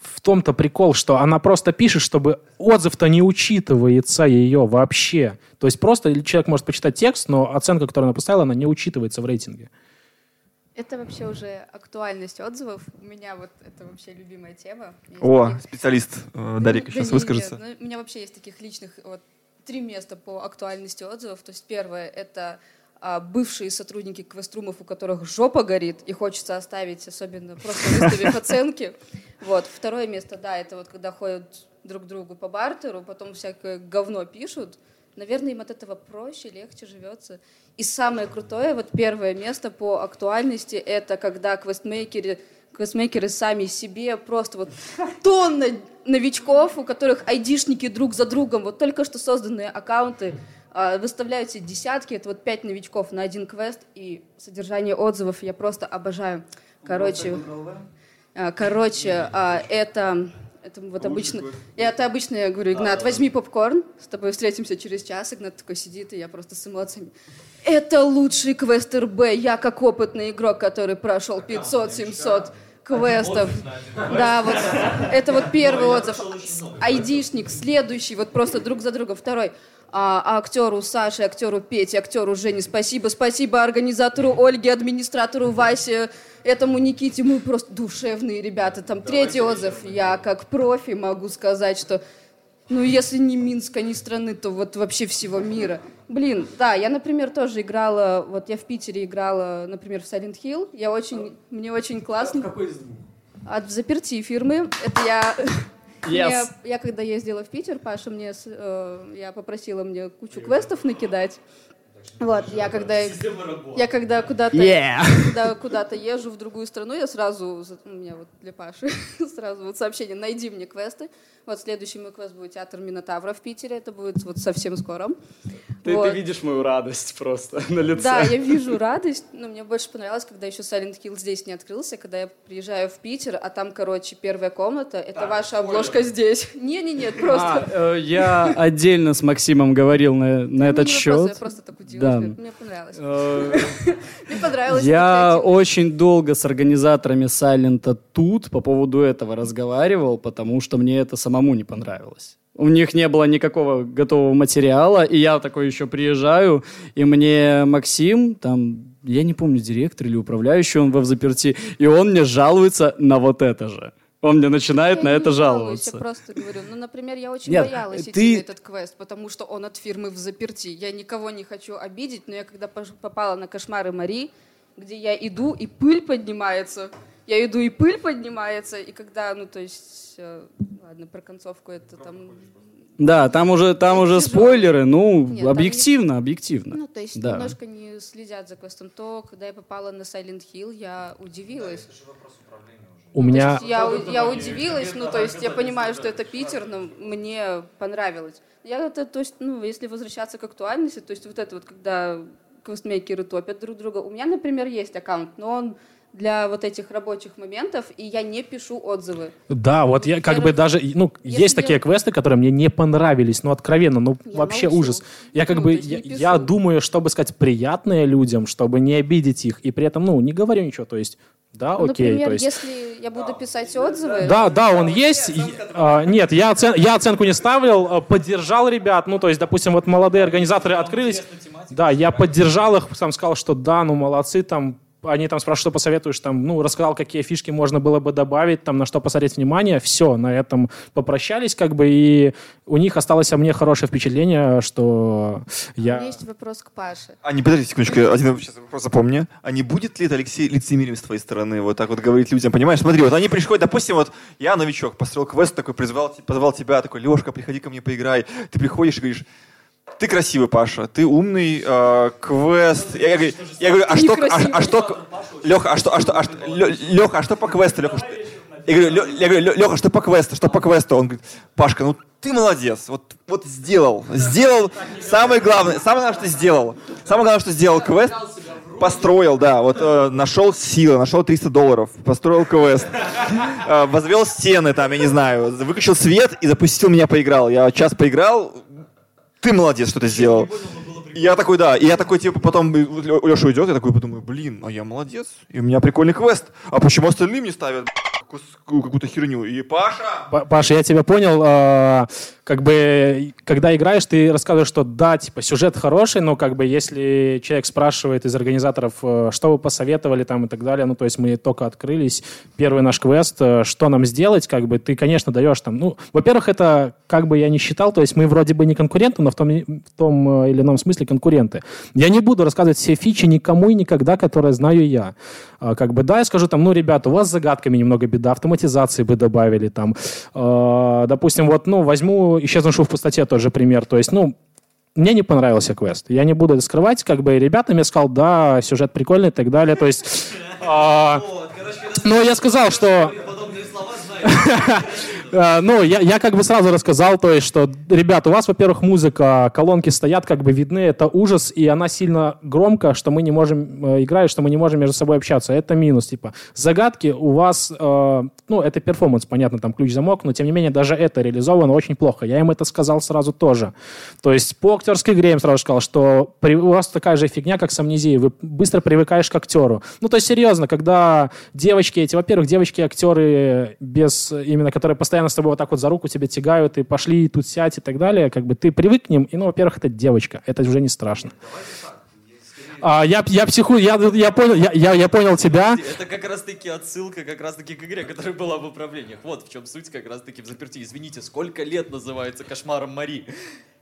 В том-то прикол, что она просто пишет, чтобы отзыв-то не учитывается ее вообще. То есть просто человек может почитать текст, но оценка, которую она поставила, она не учитывается в рейтинге. Это вообще уже актуальность отзывов. У меня вот это вообще любимая тема. Есть О, таких- специалист э, Дарик Да сейчас не, выскажется. нет, ну, у меня вообще есть таких личных вот три места по актуальности отзывов. То есть первое это а, бывшие сотрудники квеструмов, у которых жопа горит, и хочется оставить, особенно просто выставив оценки. Вот. Второе место, да, это вот когда ходят друг к другу по бартеру, потом всякое говно пишут. Наверное, им от этого проще, легче живется. И самое крутое, вот первое место по актуальности, это когда квестмейкеры, квестмейкеры сами себе просто вот тонна новичков, у которых айдишники друг за другом, вот только что созданные аккаунты, а, выставляют себе десятки, это вот пять новичков на один квест, и содержание отзывов я просто обожаю. Короче, а, короче, а, это, это вот обычно, это обычно я говорю, Игнат, возьми попкорн, с тобой встретимся через час, Игнат такой сидит, и я просто с эмоциями. Это лучший квест РБ, я как опытный игрок, который прошел 500-700 квестов. Да, вот это вот первый отзыв. Айдишник, следующий, вот просто друг за другом. Второй. А, актеру Саше, актеру Пете, актеру Жене спасибо. Спасибо организатору Ольге, администратору Васе, этому Никите. Мы просто душевные ребята. Там третий отзыв. Я как профи могу сказать, что ну, если не Минска, не страны, то вот вообще всего мира. Блин, да, я, например, тоже играла, вот я в Питере играла, например, в Silent Hill. Я очень, мне очень классно. Какой из двух? От заперти фирмы. Это я... Yes. Мне- я когда ездила в Питер, Паша мне, с- э, я попросила мне кучу квестов накидать. Вот, я когда, я когда куда-то Yeah. когда куда-то езжу в другую страну, я сразу, у меня вот для Паши, сразу вот сообщение, найди мне квесты. Вот следующий мой квест будет театр Минотавра в Питере, это будет вот совсем скоро. Ты, Вот. ты видишь мою радость просто на лице. Да, я вижу радость, но мне больше понравилось, когда еще Silent Hill здесь не открылся, когда я приезжаю в Питер, а там, короче, первая комната, это ваша обложка здесь. Не-не-не, просто... А, э, я отдельно с Максимом говорил на, на Ну, этот не вопрос, счет. Я просто так удивилась, Да. мне- понравилось. Э, Мне понравилось. Я очень долго с организаторами Сайлента тут по поводу этого разговаривал, потому что мне это самому не понравилось. У них не было никакого готового материала, и я такой еще приезжаю, и мне Максим, там, я не помню, директор или управляющий он во взаперти, и он мне жалуется на вот это же. Он мне начинает Я на не это жаловаться. Я просто говорю, ну, например, я очень Нет, боялась идти ты- на этот квест, потому что он от фирмы в заперти. Я никого не хочу обидеть, но я когда попала на кошмары Мари, где я иду, и пыль поднимается, я иду, и пыль поднимается, и когда, ну, то есть, э, ладно, про концовку это там... Да, там уже, там Это уже тяжело. спойлеры, ну, Нет, объективно, объективно. Ну, то есть Да. немножко не следят за квестом. То, когда я попала на Silent Hill, я удивилась. У меня... То есть я, у- я удивилась, ну, то есть я понимаю, что это Питер, но мне понравилось. Я это, то есть, ну, если возвращаться к актуальности, то есть вот это вот, когда квестмейкеры топят друг друга. У меня, например, есть аккаунт, но он для вот этих рабочих моментов, и я не пишу отзывы. Да, вот я как бы даже, ну, если есть такие я- квесты, которые мне не понравились, ну, откровенно, ну, Я вообще молчу. ужас. Я как Ну, бы, я, я думаю, чтобы сказать приятное людям, чтобы не обидеть их, и при этом, ну, не говорю ничего, то есть, да, Ну, окей, например, то есть... если я буду писать отзывы, Да, да, он есть. А, нет, я, оцен- я оценку не ставил, а, поддержал ребят. Ну, то есть, допустим, вот молодые организаторы открылись. Да, я поддержал их, сам сказал, что да, ну молодцы, там они там спрашивают, что посоветуешь, там, ну, рассказал, какие фишки можно было бы добавить, там, на что посмотреть внимание, все, на этом попрощались, как бы, и у них осталось о мне хорошее впечатление, что у меня я... есть вопрос к Паше. А не подожди секундочку, один сейчас вопрос запомни. А не будет ли это, Алексей, лицемерием с твоей стороны, вот так вот говорить людям, понимаешь? Смотри, вот они приходят, допустим, вот я новичок, построил квест такой, призвал, позвал тебя, такой, Лешка, приходи ко мне поиграй. Ты приходишь и говоришь, ты красивый, Паша, ты умный, э, квест. Я, говорю, я говорю, а что, а, а что, Леха, а что, а что, а что, Леха, а что по квесту, Леха? Я говорю, «Лё- я говорю, Леха, что по квесту, что по квесту? Он говорит, Пашка, ну ты молодец, вот, вот сделал, сделал, самое главное, самое главное, что сделал, самое главное, что сделал квест, построил, да, вот э, нашел силы, нашел 300 долларов, построил квест, э, возвел стены там, я не знаю, выключил свет и запустил меня поиграл. Я час поиграл, ты молодец, что ты сделал. Я такой, да, и я такой, типа, потом Леша уйдет, я такой подумаю, блин, а я молодец, и у меня прикольный квест, а почему остальные мне ставят какую-то херню. И Паша! Па- Паша, я тебя понял. А, Как бы, когда играешь, ты рассказываешь, что да, типа, сюжет хороший, но как бы, если человек спрашивает из организаторов, э, что вы посоветовали там и так далее, ну, то есть мы только открылись, первый наш квест, э, что нам сделать, как бы, ты, конечно, даешь там, ну, во-первых, это, как бы я не считал, то есть мы вроде бы не конкуренты, но в том, в том э, или ином смысле конкуренты. Я не буду рассказывать все фичи никому и никогда, которые знаю я. А, Как бы, да, я скажу там, ну, ребята, у вас с загадками немного беда, автоматизации бы добавили там. Э, Допустим, вот, ну, возьму исчезнувшую в пустоте тот же пример. То есть, ну, мне не понравился квест. Я не буду это скрывать. Как бы ребятам я сказал, да, сюжет прикольный и так далее. То есть, а, ну, я сказал, что... А, Ну, я, я как бы сразу рассказал, то есть, что, ребят, у вас, во-первых, музыка, колонки стоят, как бы видны, это ужас, и она сильно громко, что мы не можем э, играть, что мы не можем между собой общаться. Это минус, типа. Загадки у вас, э, ну, это перформанс, понятно, там ключ-замок, но, тем не менее, даже это реализовано очень плохо. Я им это сказал сразу тоже. То есть, по актерской игре я им сразу сказал, что при, у вас такая же фигня, как с амнезией, вы быстро привыкаешь к актеру. Ну, то есть, серьезно, когда девочки эти, во-первых, девочки-актеры без, именно, которые постоянно с тобой вот так вот за руку тебя тягают, и пошли тут сядь и так далее, как бы ты привык к ним, и, ну, во-первых, это девочка, это уже не страшно. А, я, я психую, я, я, понял, я, я, я понял тебя. Это как раз-таки отсылка как раз-таки к игре, которая была в управлениях. Вот в чем суть как раз-таки в заперти. Извините, сколько лет называется кошмаром Мари?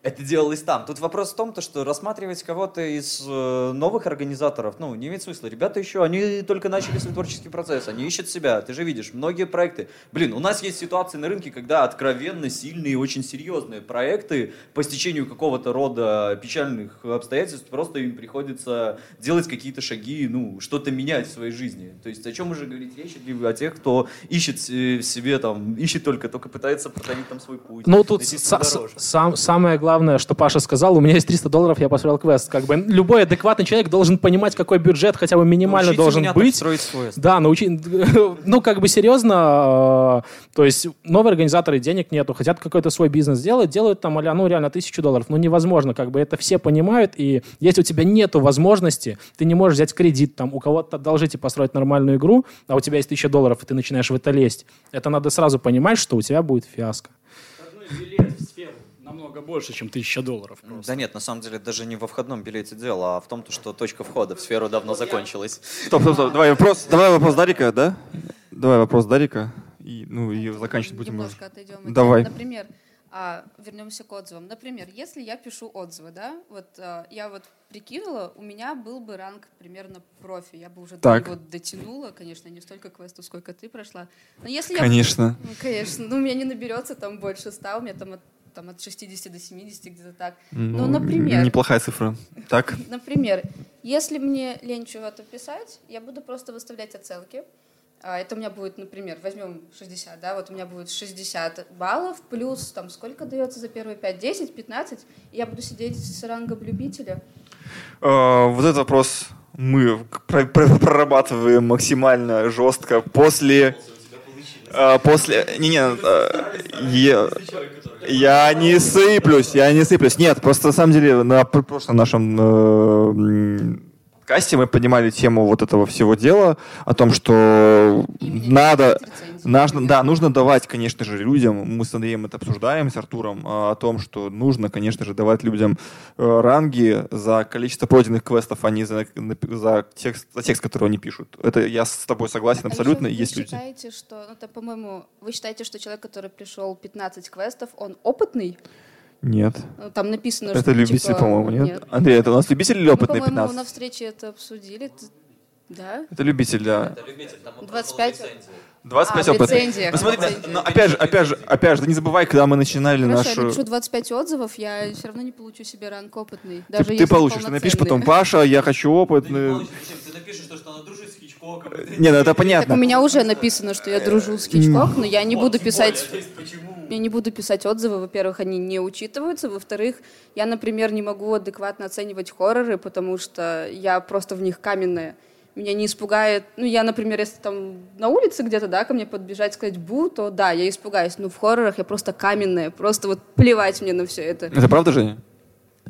Это делалось там. Тут вопрос в том, то, что рассматривать кого-то из э, новых организаторов, ну, не имеет смысла. Ребята еще, они только начали свой творческий процесс, они ищут себя. Ты же видишь, многие проекты. Блин, у нас есть ситуации на рынке, когда откровенно сильные очень серьезные проекты по стечению какого-то рода печальных обстоятельств просто им приходится делать какие-то шаги, ну, что-то менять в своей жизни. То есть о чем уже говорить речь, о тех, кто ищет э, в себе там, ищет только, только пытается прокладить там свой путь. Ну, тут с- дорожку. сам, самое главное, что Паша сказал, у меня есть 300 долларов, я построил квест. Как бы любой адекватный человек должен понимать, какой бюджет хотя бы минимально Научите должен меня быть. строить квест. Да, научи... Ну, как бы серьезно, э, то есть новые организаторы денег нету, хотят какой-то свой бизнес сделать, делают там, ну, реально, тысячу долларов. Ну, невозможно, как бы это все понимают, и если у тебя нету возможности, ты не можешь взять кредит, там, у кого-то одолжить и построить нормальную игру, а у тебя есть тысяча долларов, и ты начинаешь в это лезть. Это надо сразу понимать, что у тебя будет фиаско. Входной билет в сферу намного больше, чем тысяча долларов. просто. Да нет, на самом деле даже не во входном билете дело, а в том, то, что точка входа в сферу давно закончилась. Стоп, стоп, стоп. Давай вопрос, давай вопрос Дарика, да? Давай вопрос Дарика. И, ну, и заканчивать будем. Немножко уже. отойдем. от Давай. Например, а, вернемся к отзывам. Например, если я пишу отзывы, да, вот а, я вот прикинула, у меня был бы ранг примерно профи, я бы уже до Так. него дотянула, конечно, не столько квестов, сколько ты прошла. Но если я Конечно. Ну, конечно. Ну, у меня не наберется там больше 100, у меня там от, там от 60 до 70 где-то так. Ну, например. Неплохая цифра. Так? Например, если мне лень чего-то писать, я буду просто выставлять оценки. А, Это у меня будет, например, возьмем 60, да, вот у меня будет 60 баллов, плюс там сколько дается за первые 5, 10, 15, и я буду сидеть с рангом любителя. Э, Вот этот вопрос мы про- про- прорабатываем максимально жестко после... э, После... Не-не, я, я не сыплюсь, я не сыплюсь. Нет, просто на самом деле на пр- прошлом нашем э, м, подкасте мы поднимали тему вот этого всего дела, о том, что надо... Нужно, да, нужно давать, конечно же, людям, мы с Андреем это обсуждаем, с Артуром, а, о том, что нужно, конечно же, давать людям э, ранги за количество пройденных квестов, а не за, за, текст, за текст, который они пишут. Это я с тобой согласен абсолютно, А есть вы люди. считаете, что, ну, это, по-моему, вы считаете, что человек, который пришел 15 квестов, он опытный? Нет. Ну, Там написано, Это что, любитель, типа, по-моему, нет? Андрей, это у нас любитель или опытный по-моему, 15? на встрече это обсудили. Да? Это любитель, да. 25? 25 А, в опытных. рецензиях, Ну, смотри, но опять же, опять же, опять же, ты не забывай, когда мы начинали Хорошо, нашу... я напишу 25 отзывов, я все равно не получу себе ранг опытный. Ты, Даже ты если получишь, ты напишешь потом. Паша, я хочу опытный. Ты напишешь, что она дружит с Хичкоком. Не, ну это Так у понятно. меня уже написано, что я дружу с Хичкок, но я не буду писать... Я не буду писать отзывы. Во-первых, они не учитываются. Во-вторых, я, например, не могу адекватно оценивать хорроры, потому что я просто в них каменная. Меня не испугает... Ну, я, например, если там на улице где-то, да, ко мне подбежать, сказать «бу», то да, я испугаюсь. Но в хоррорах я просто каменная. Просто вот плевать мне на все это. Это правда, Женя?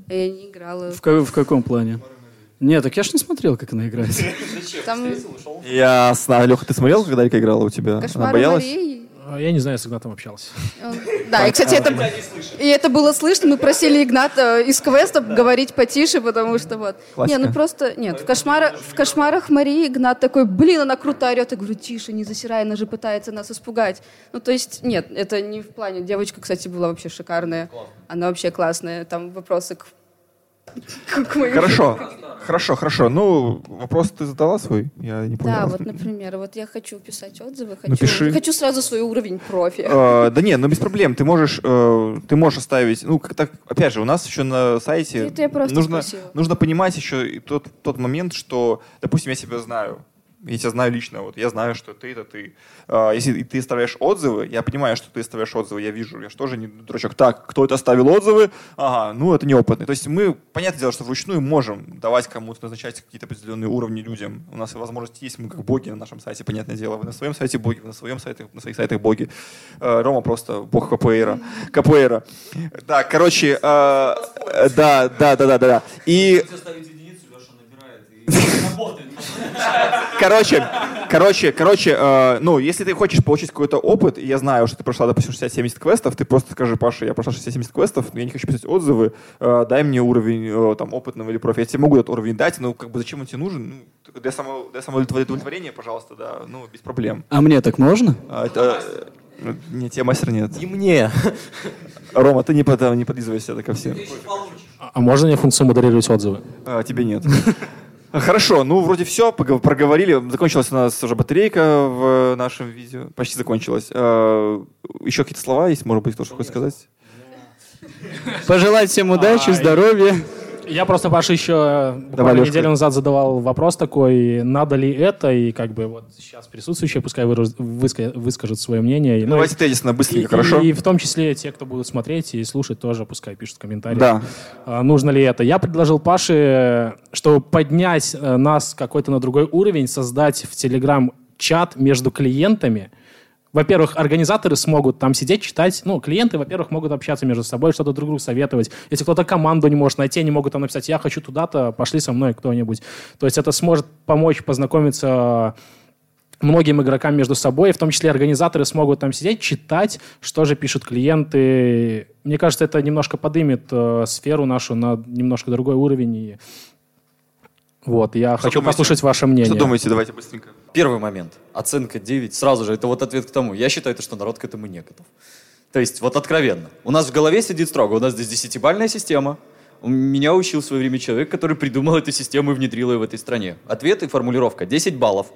Я не играла. В, ка- в каком плане? Нет, так я ж не смотрел, как она играет. Там Ясно. Леха, ты смотрел, когда Лика играла у тебя? Она кошмары боялась? А, Марии. Я не знаю, я с Игнатом общался. Он- Да, и, кстати, это, и это было слышно. Мы просили Игната из квеста говорить потише, потому что вот. Классика. Не, ну просто, нет, в, кошмара, в кошмарах Марии Игнат такой, блин, она круто орет. Я говорю, тише, не засирай, она же пытается нас испугать. Ну, то есть, нет, это не в плане. Девочка, кстати, была вообще шикарная. Она вообще классная. Там вопросы к, Хорошо, хорошо, хорошо. Ну, вопрос ты задала свой? Я не понял. Да, вот, например, вот я хочу писать отзывы, хочу, Ну, пиши. хочу сразу свой уровень профи. Э, да нет, ну без проблем. Ты можешь, э, ты можешь оставить, ну как так, опять же, у нас еще на сайте нужно, спросила. нужно понимать еще тот, тот момент, что, допустим, я себя знаю, я тебя знаю лично, вот я знаю, что ты это ты. А, если и ты оставляешь отзывы, я понимаю, что ты оставляешь отзывы, я вижу, я же тоже не дурачок. Так, кто это оставил отзывы? Ага, ну это неопытный. То есть мы, понятное дело, что вручную можем давать кому-то, назначать какие-то определенные уровни людям. У нас возможность есть, мы как боги на нашем сайте, понятное дело. Вы на своем сайте боги, вы на своем сайте, на своих сайтах боги. Э, Рома просто бог КПРа. КПРа. Так, короче, э, да, да, да, да, да, да. Короче, короче, короче, э, ну, если ты хочешь получить какой-то опыт, и я знаю, что ты прошла, допустим, 60-70 квестов, ты просто скажи, Паша, я прошла 60-70 квестов, я не хочу писать отзывы, э, дай мне уровень э, там опытного или профи. Я тебе могу этот уровень дать, но как бы зачем он тебе нужен? Ну, для, само, для самоудовлетворения, пожалуйста, да, ну, без проблем. А мне так можно? А, это, э, нет, тебе мастер нет. И мне. Рома, ты не, под, не подлизывайся это ко всем. А а можно мне функцию модерировать отзывы? А, тебе нет. Хорошо, ну вроде все, проговорили. Закончилась у нас уже батарейка в нашем видео. Почти закончилась. А, Еще какие-то слова есть, может быть, кто-то хочет сказать? Пожелать всем удачи, здоровья. Я просто, Паша, еще буквально Лёшка. неделю назад задавал вопрос такой, надо ли это, и как бы вот сейчас присутствующие пускай выраз- выска- выскажут свое мнение. И, ну, Давайте тезисно, и, быстренько, хорошо? и в том числе те, кто будут смотреть и слушать, тоже пускай пишут комментарии. Да. А, нужно ли это. Я предложил Паше, чтобы поднять э, нас какой-то на другой уровень, создать в Телеграм чат между клиентами. Во-первых, организаторы смогут там сидеть, читать. Ну, клиенты, во-первых, могут общаться между собой, что-то друг другу советовать. Если кто-то команду не может найти, они могут там написать, я хочу туда-то, пошли со мной кто-нибудь. То есть это сможет помочь познакомиться многим игрокам между собой, в том числе организаторы смогут там сидеть, читать, что же пишут клиенты. Мне кажется, это немножко подымет э, сферу нашу на немножко другой уровень. И... Вот, я хочу думаете? послушать ваше мнение. Что думаете? Давайте быстренько. Первый момент. Оценка 9. Сразу же, это вот ответ к тому. Я считаю, то, что народ к этому не готов. То есть, вот откровенно. У нас в голове сидит строго. У нас здесь десятибальная система. У меня учил в свое время человек, который придумал эту систему и внедрил ее в этой стране. Ответ и формулировка. 10 баллов.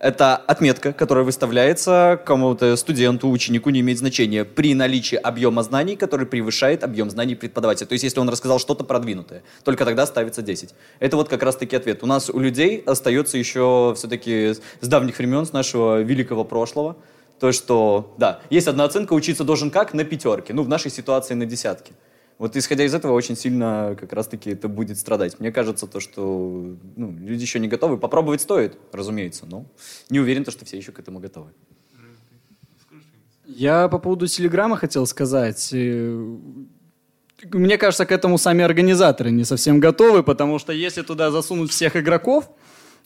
Это отметка, которая выставляется кому-то студенту, ученику, не имеет значения, при наличии объема знаний, который превышает объем знаний преподавателя. То есть, если он рассказал что-то продвинутое, только тогда ставится 10. Это вот как раз-таки ответ. У нас у людей остается еще все-таки с давних времен, с нашего великого прошлого, то, что, да, есть одна оценка, учиться должен как? На пятерке. Ну, в нашей ситуации на десятке. Вот исходя из этого очень сильно как раз-таки это будет страдать. Мне кажется, то, что ну, люди еще не готовы. Попробовать стоит, разумеется, но не уверен, то, что все еще к этому готовы. Я по поводу Телеграма хотел сказать. Э, Мне кажется, к этому сами организаторы не совсем готовы, потому что если туда засунуть всех игроков,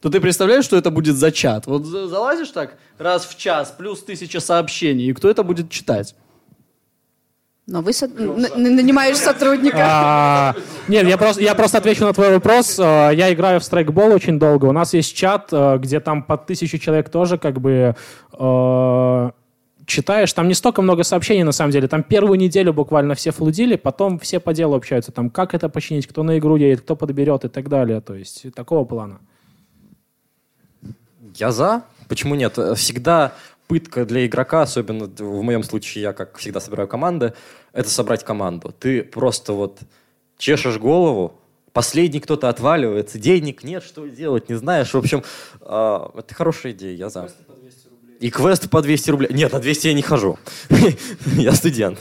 то ты представляешь, что это будет за чат? Вот за- залазишь так раз в час, плюс тысяча сообщений, и кто это будет читать? Но вы со- нанимаешь сотрудника. А, Нет, я просто, я просто отвечу на твой вопрос. А, Я играю в страйкбол очень долго. У нас есть чат, а, где там по тысячу человек тоже как бы а, читаешь. Там не столько много сообщений на самом деле. Там первую неделю буквально все флудили, потом все по делу общаются. Там как это починить, кто на игру едет, кто подберет и так далее. То есть такого плана. Я за. Почему нет? Э, Всегда пытка для игрока, особенно в моем случае, я как всегда собираю команды, это собрать команду. Ты просто вот чешешь голову, последний кто-то отваливается, денег нет, что делать, не знаешь. В общем, а, это хорошая идея, я за. И квест по 200 рублей. Нет, на 200 я не хожу. Я студент.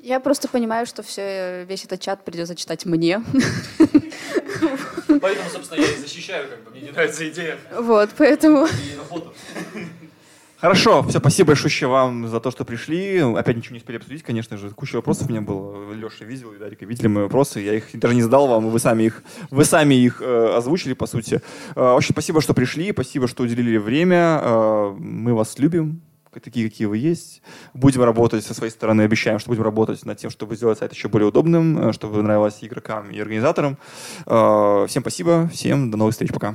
Я просто понимаю, что все, весь этот чат придется читать мне. Поэтому, собственно, я и защищаю, как бы, мне не нравится идея. Вот, поэтому... Хорошо, все, спасибо большое вам за то, что пришли. Опять ничего не успели обсудить, конечно же. Куча вопросов у меня было. Леша видел, и Дарика видели мои вопросы. Я их даже не задал вам, вы сами их, вы сами их э, озвучили, по сути. Э, очень спасибо, что пришли, спасибо, что уделили время. Э, мы вас любим, такие, какие вы есть. Будем работать со своей стороны, обещаем, что будем работать над тем, чтобы сделать сайт еще более удобным, э, чтобы нравилось игрокам и организаторам. Э, всем спасибо, всем до новых встреч, пока.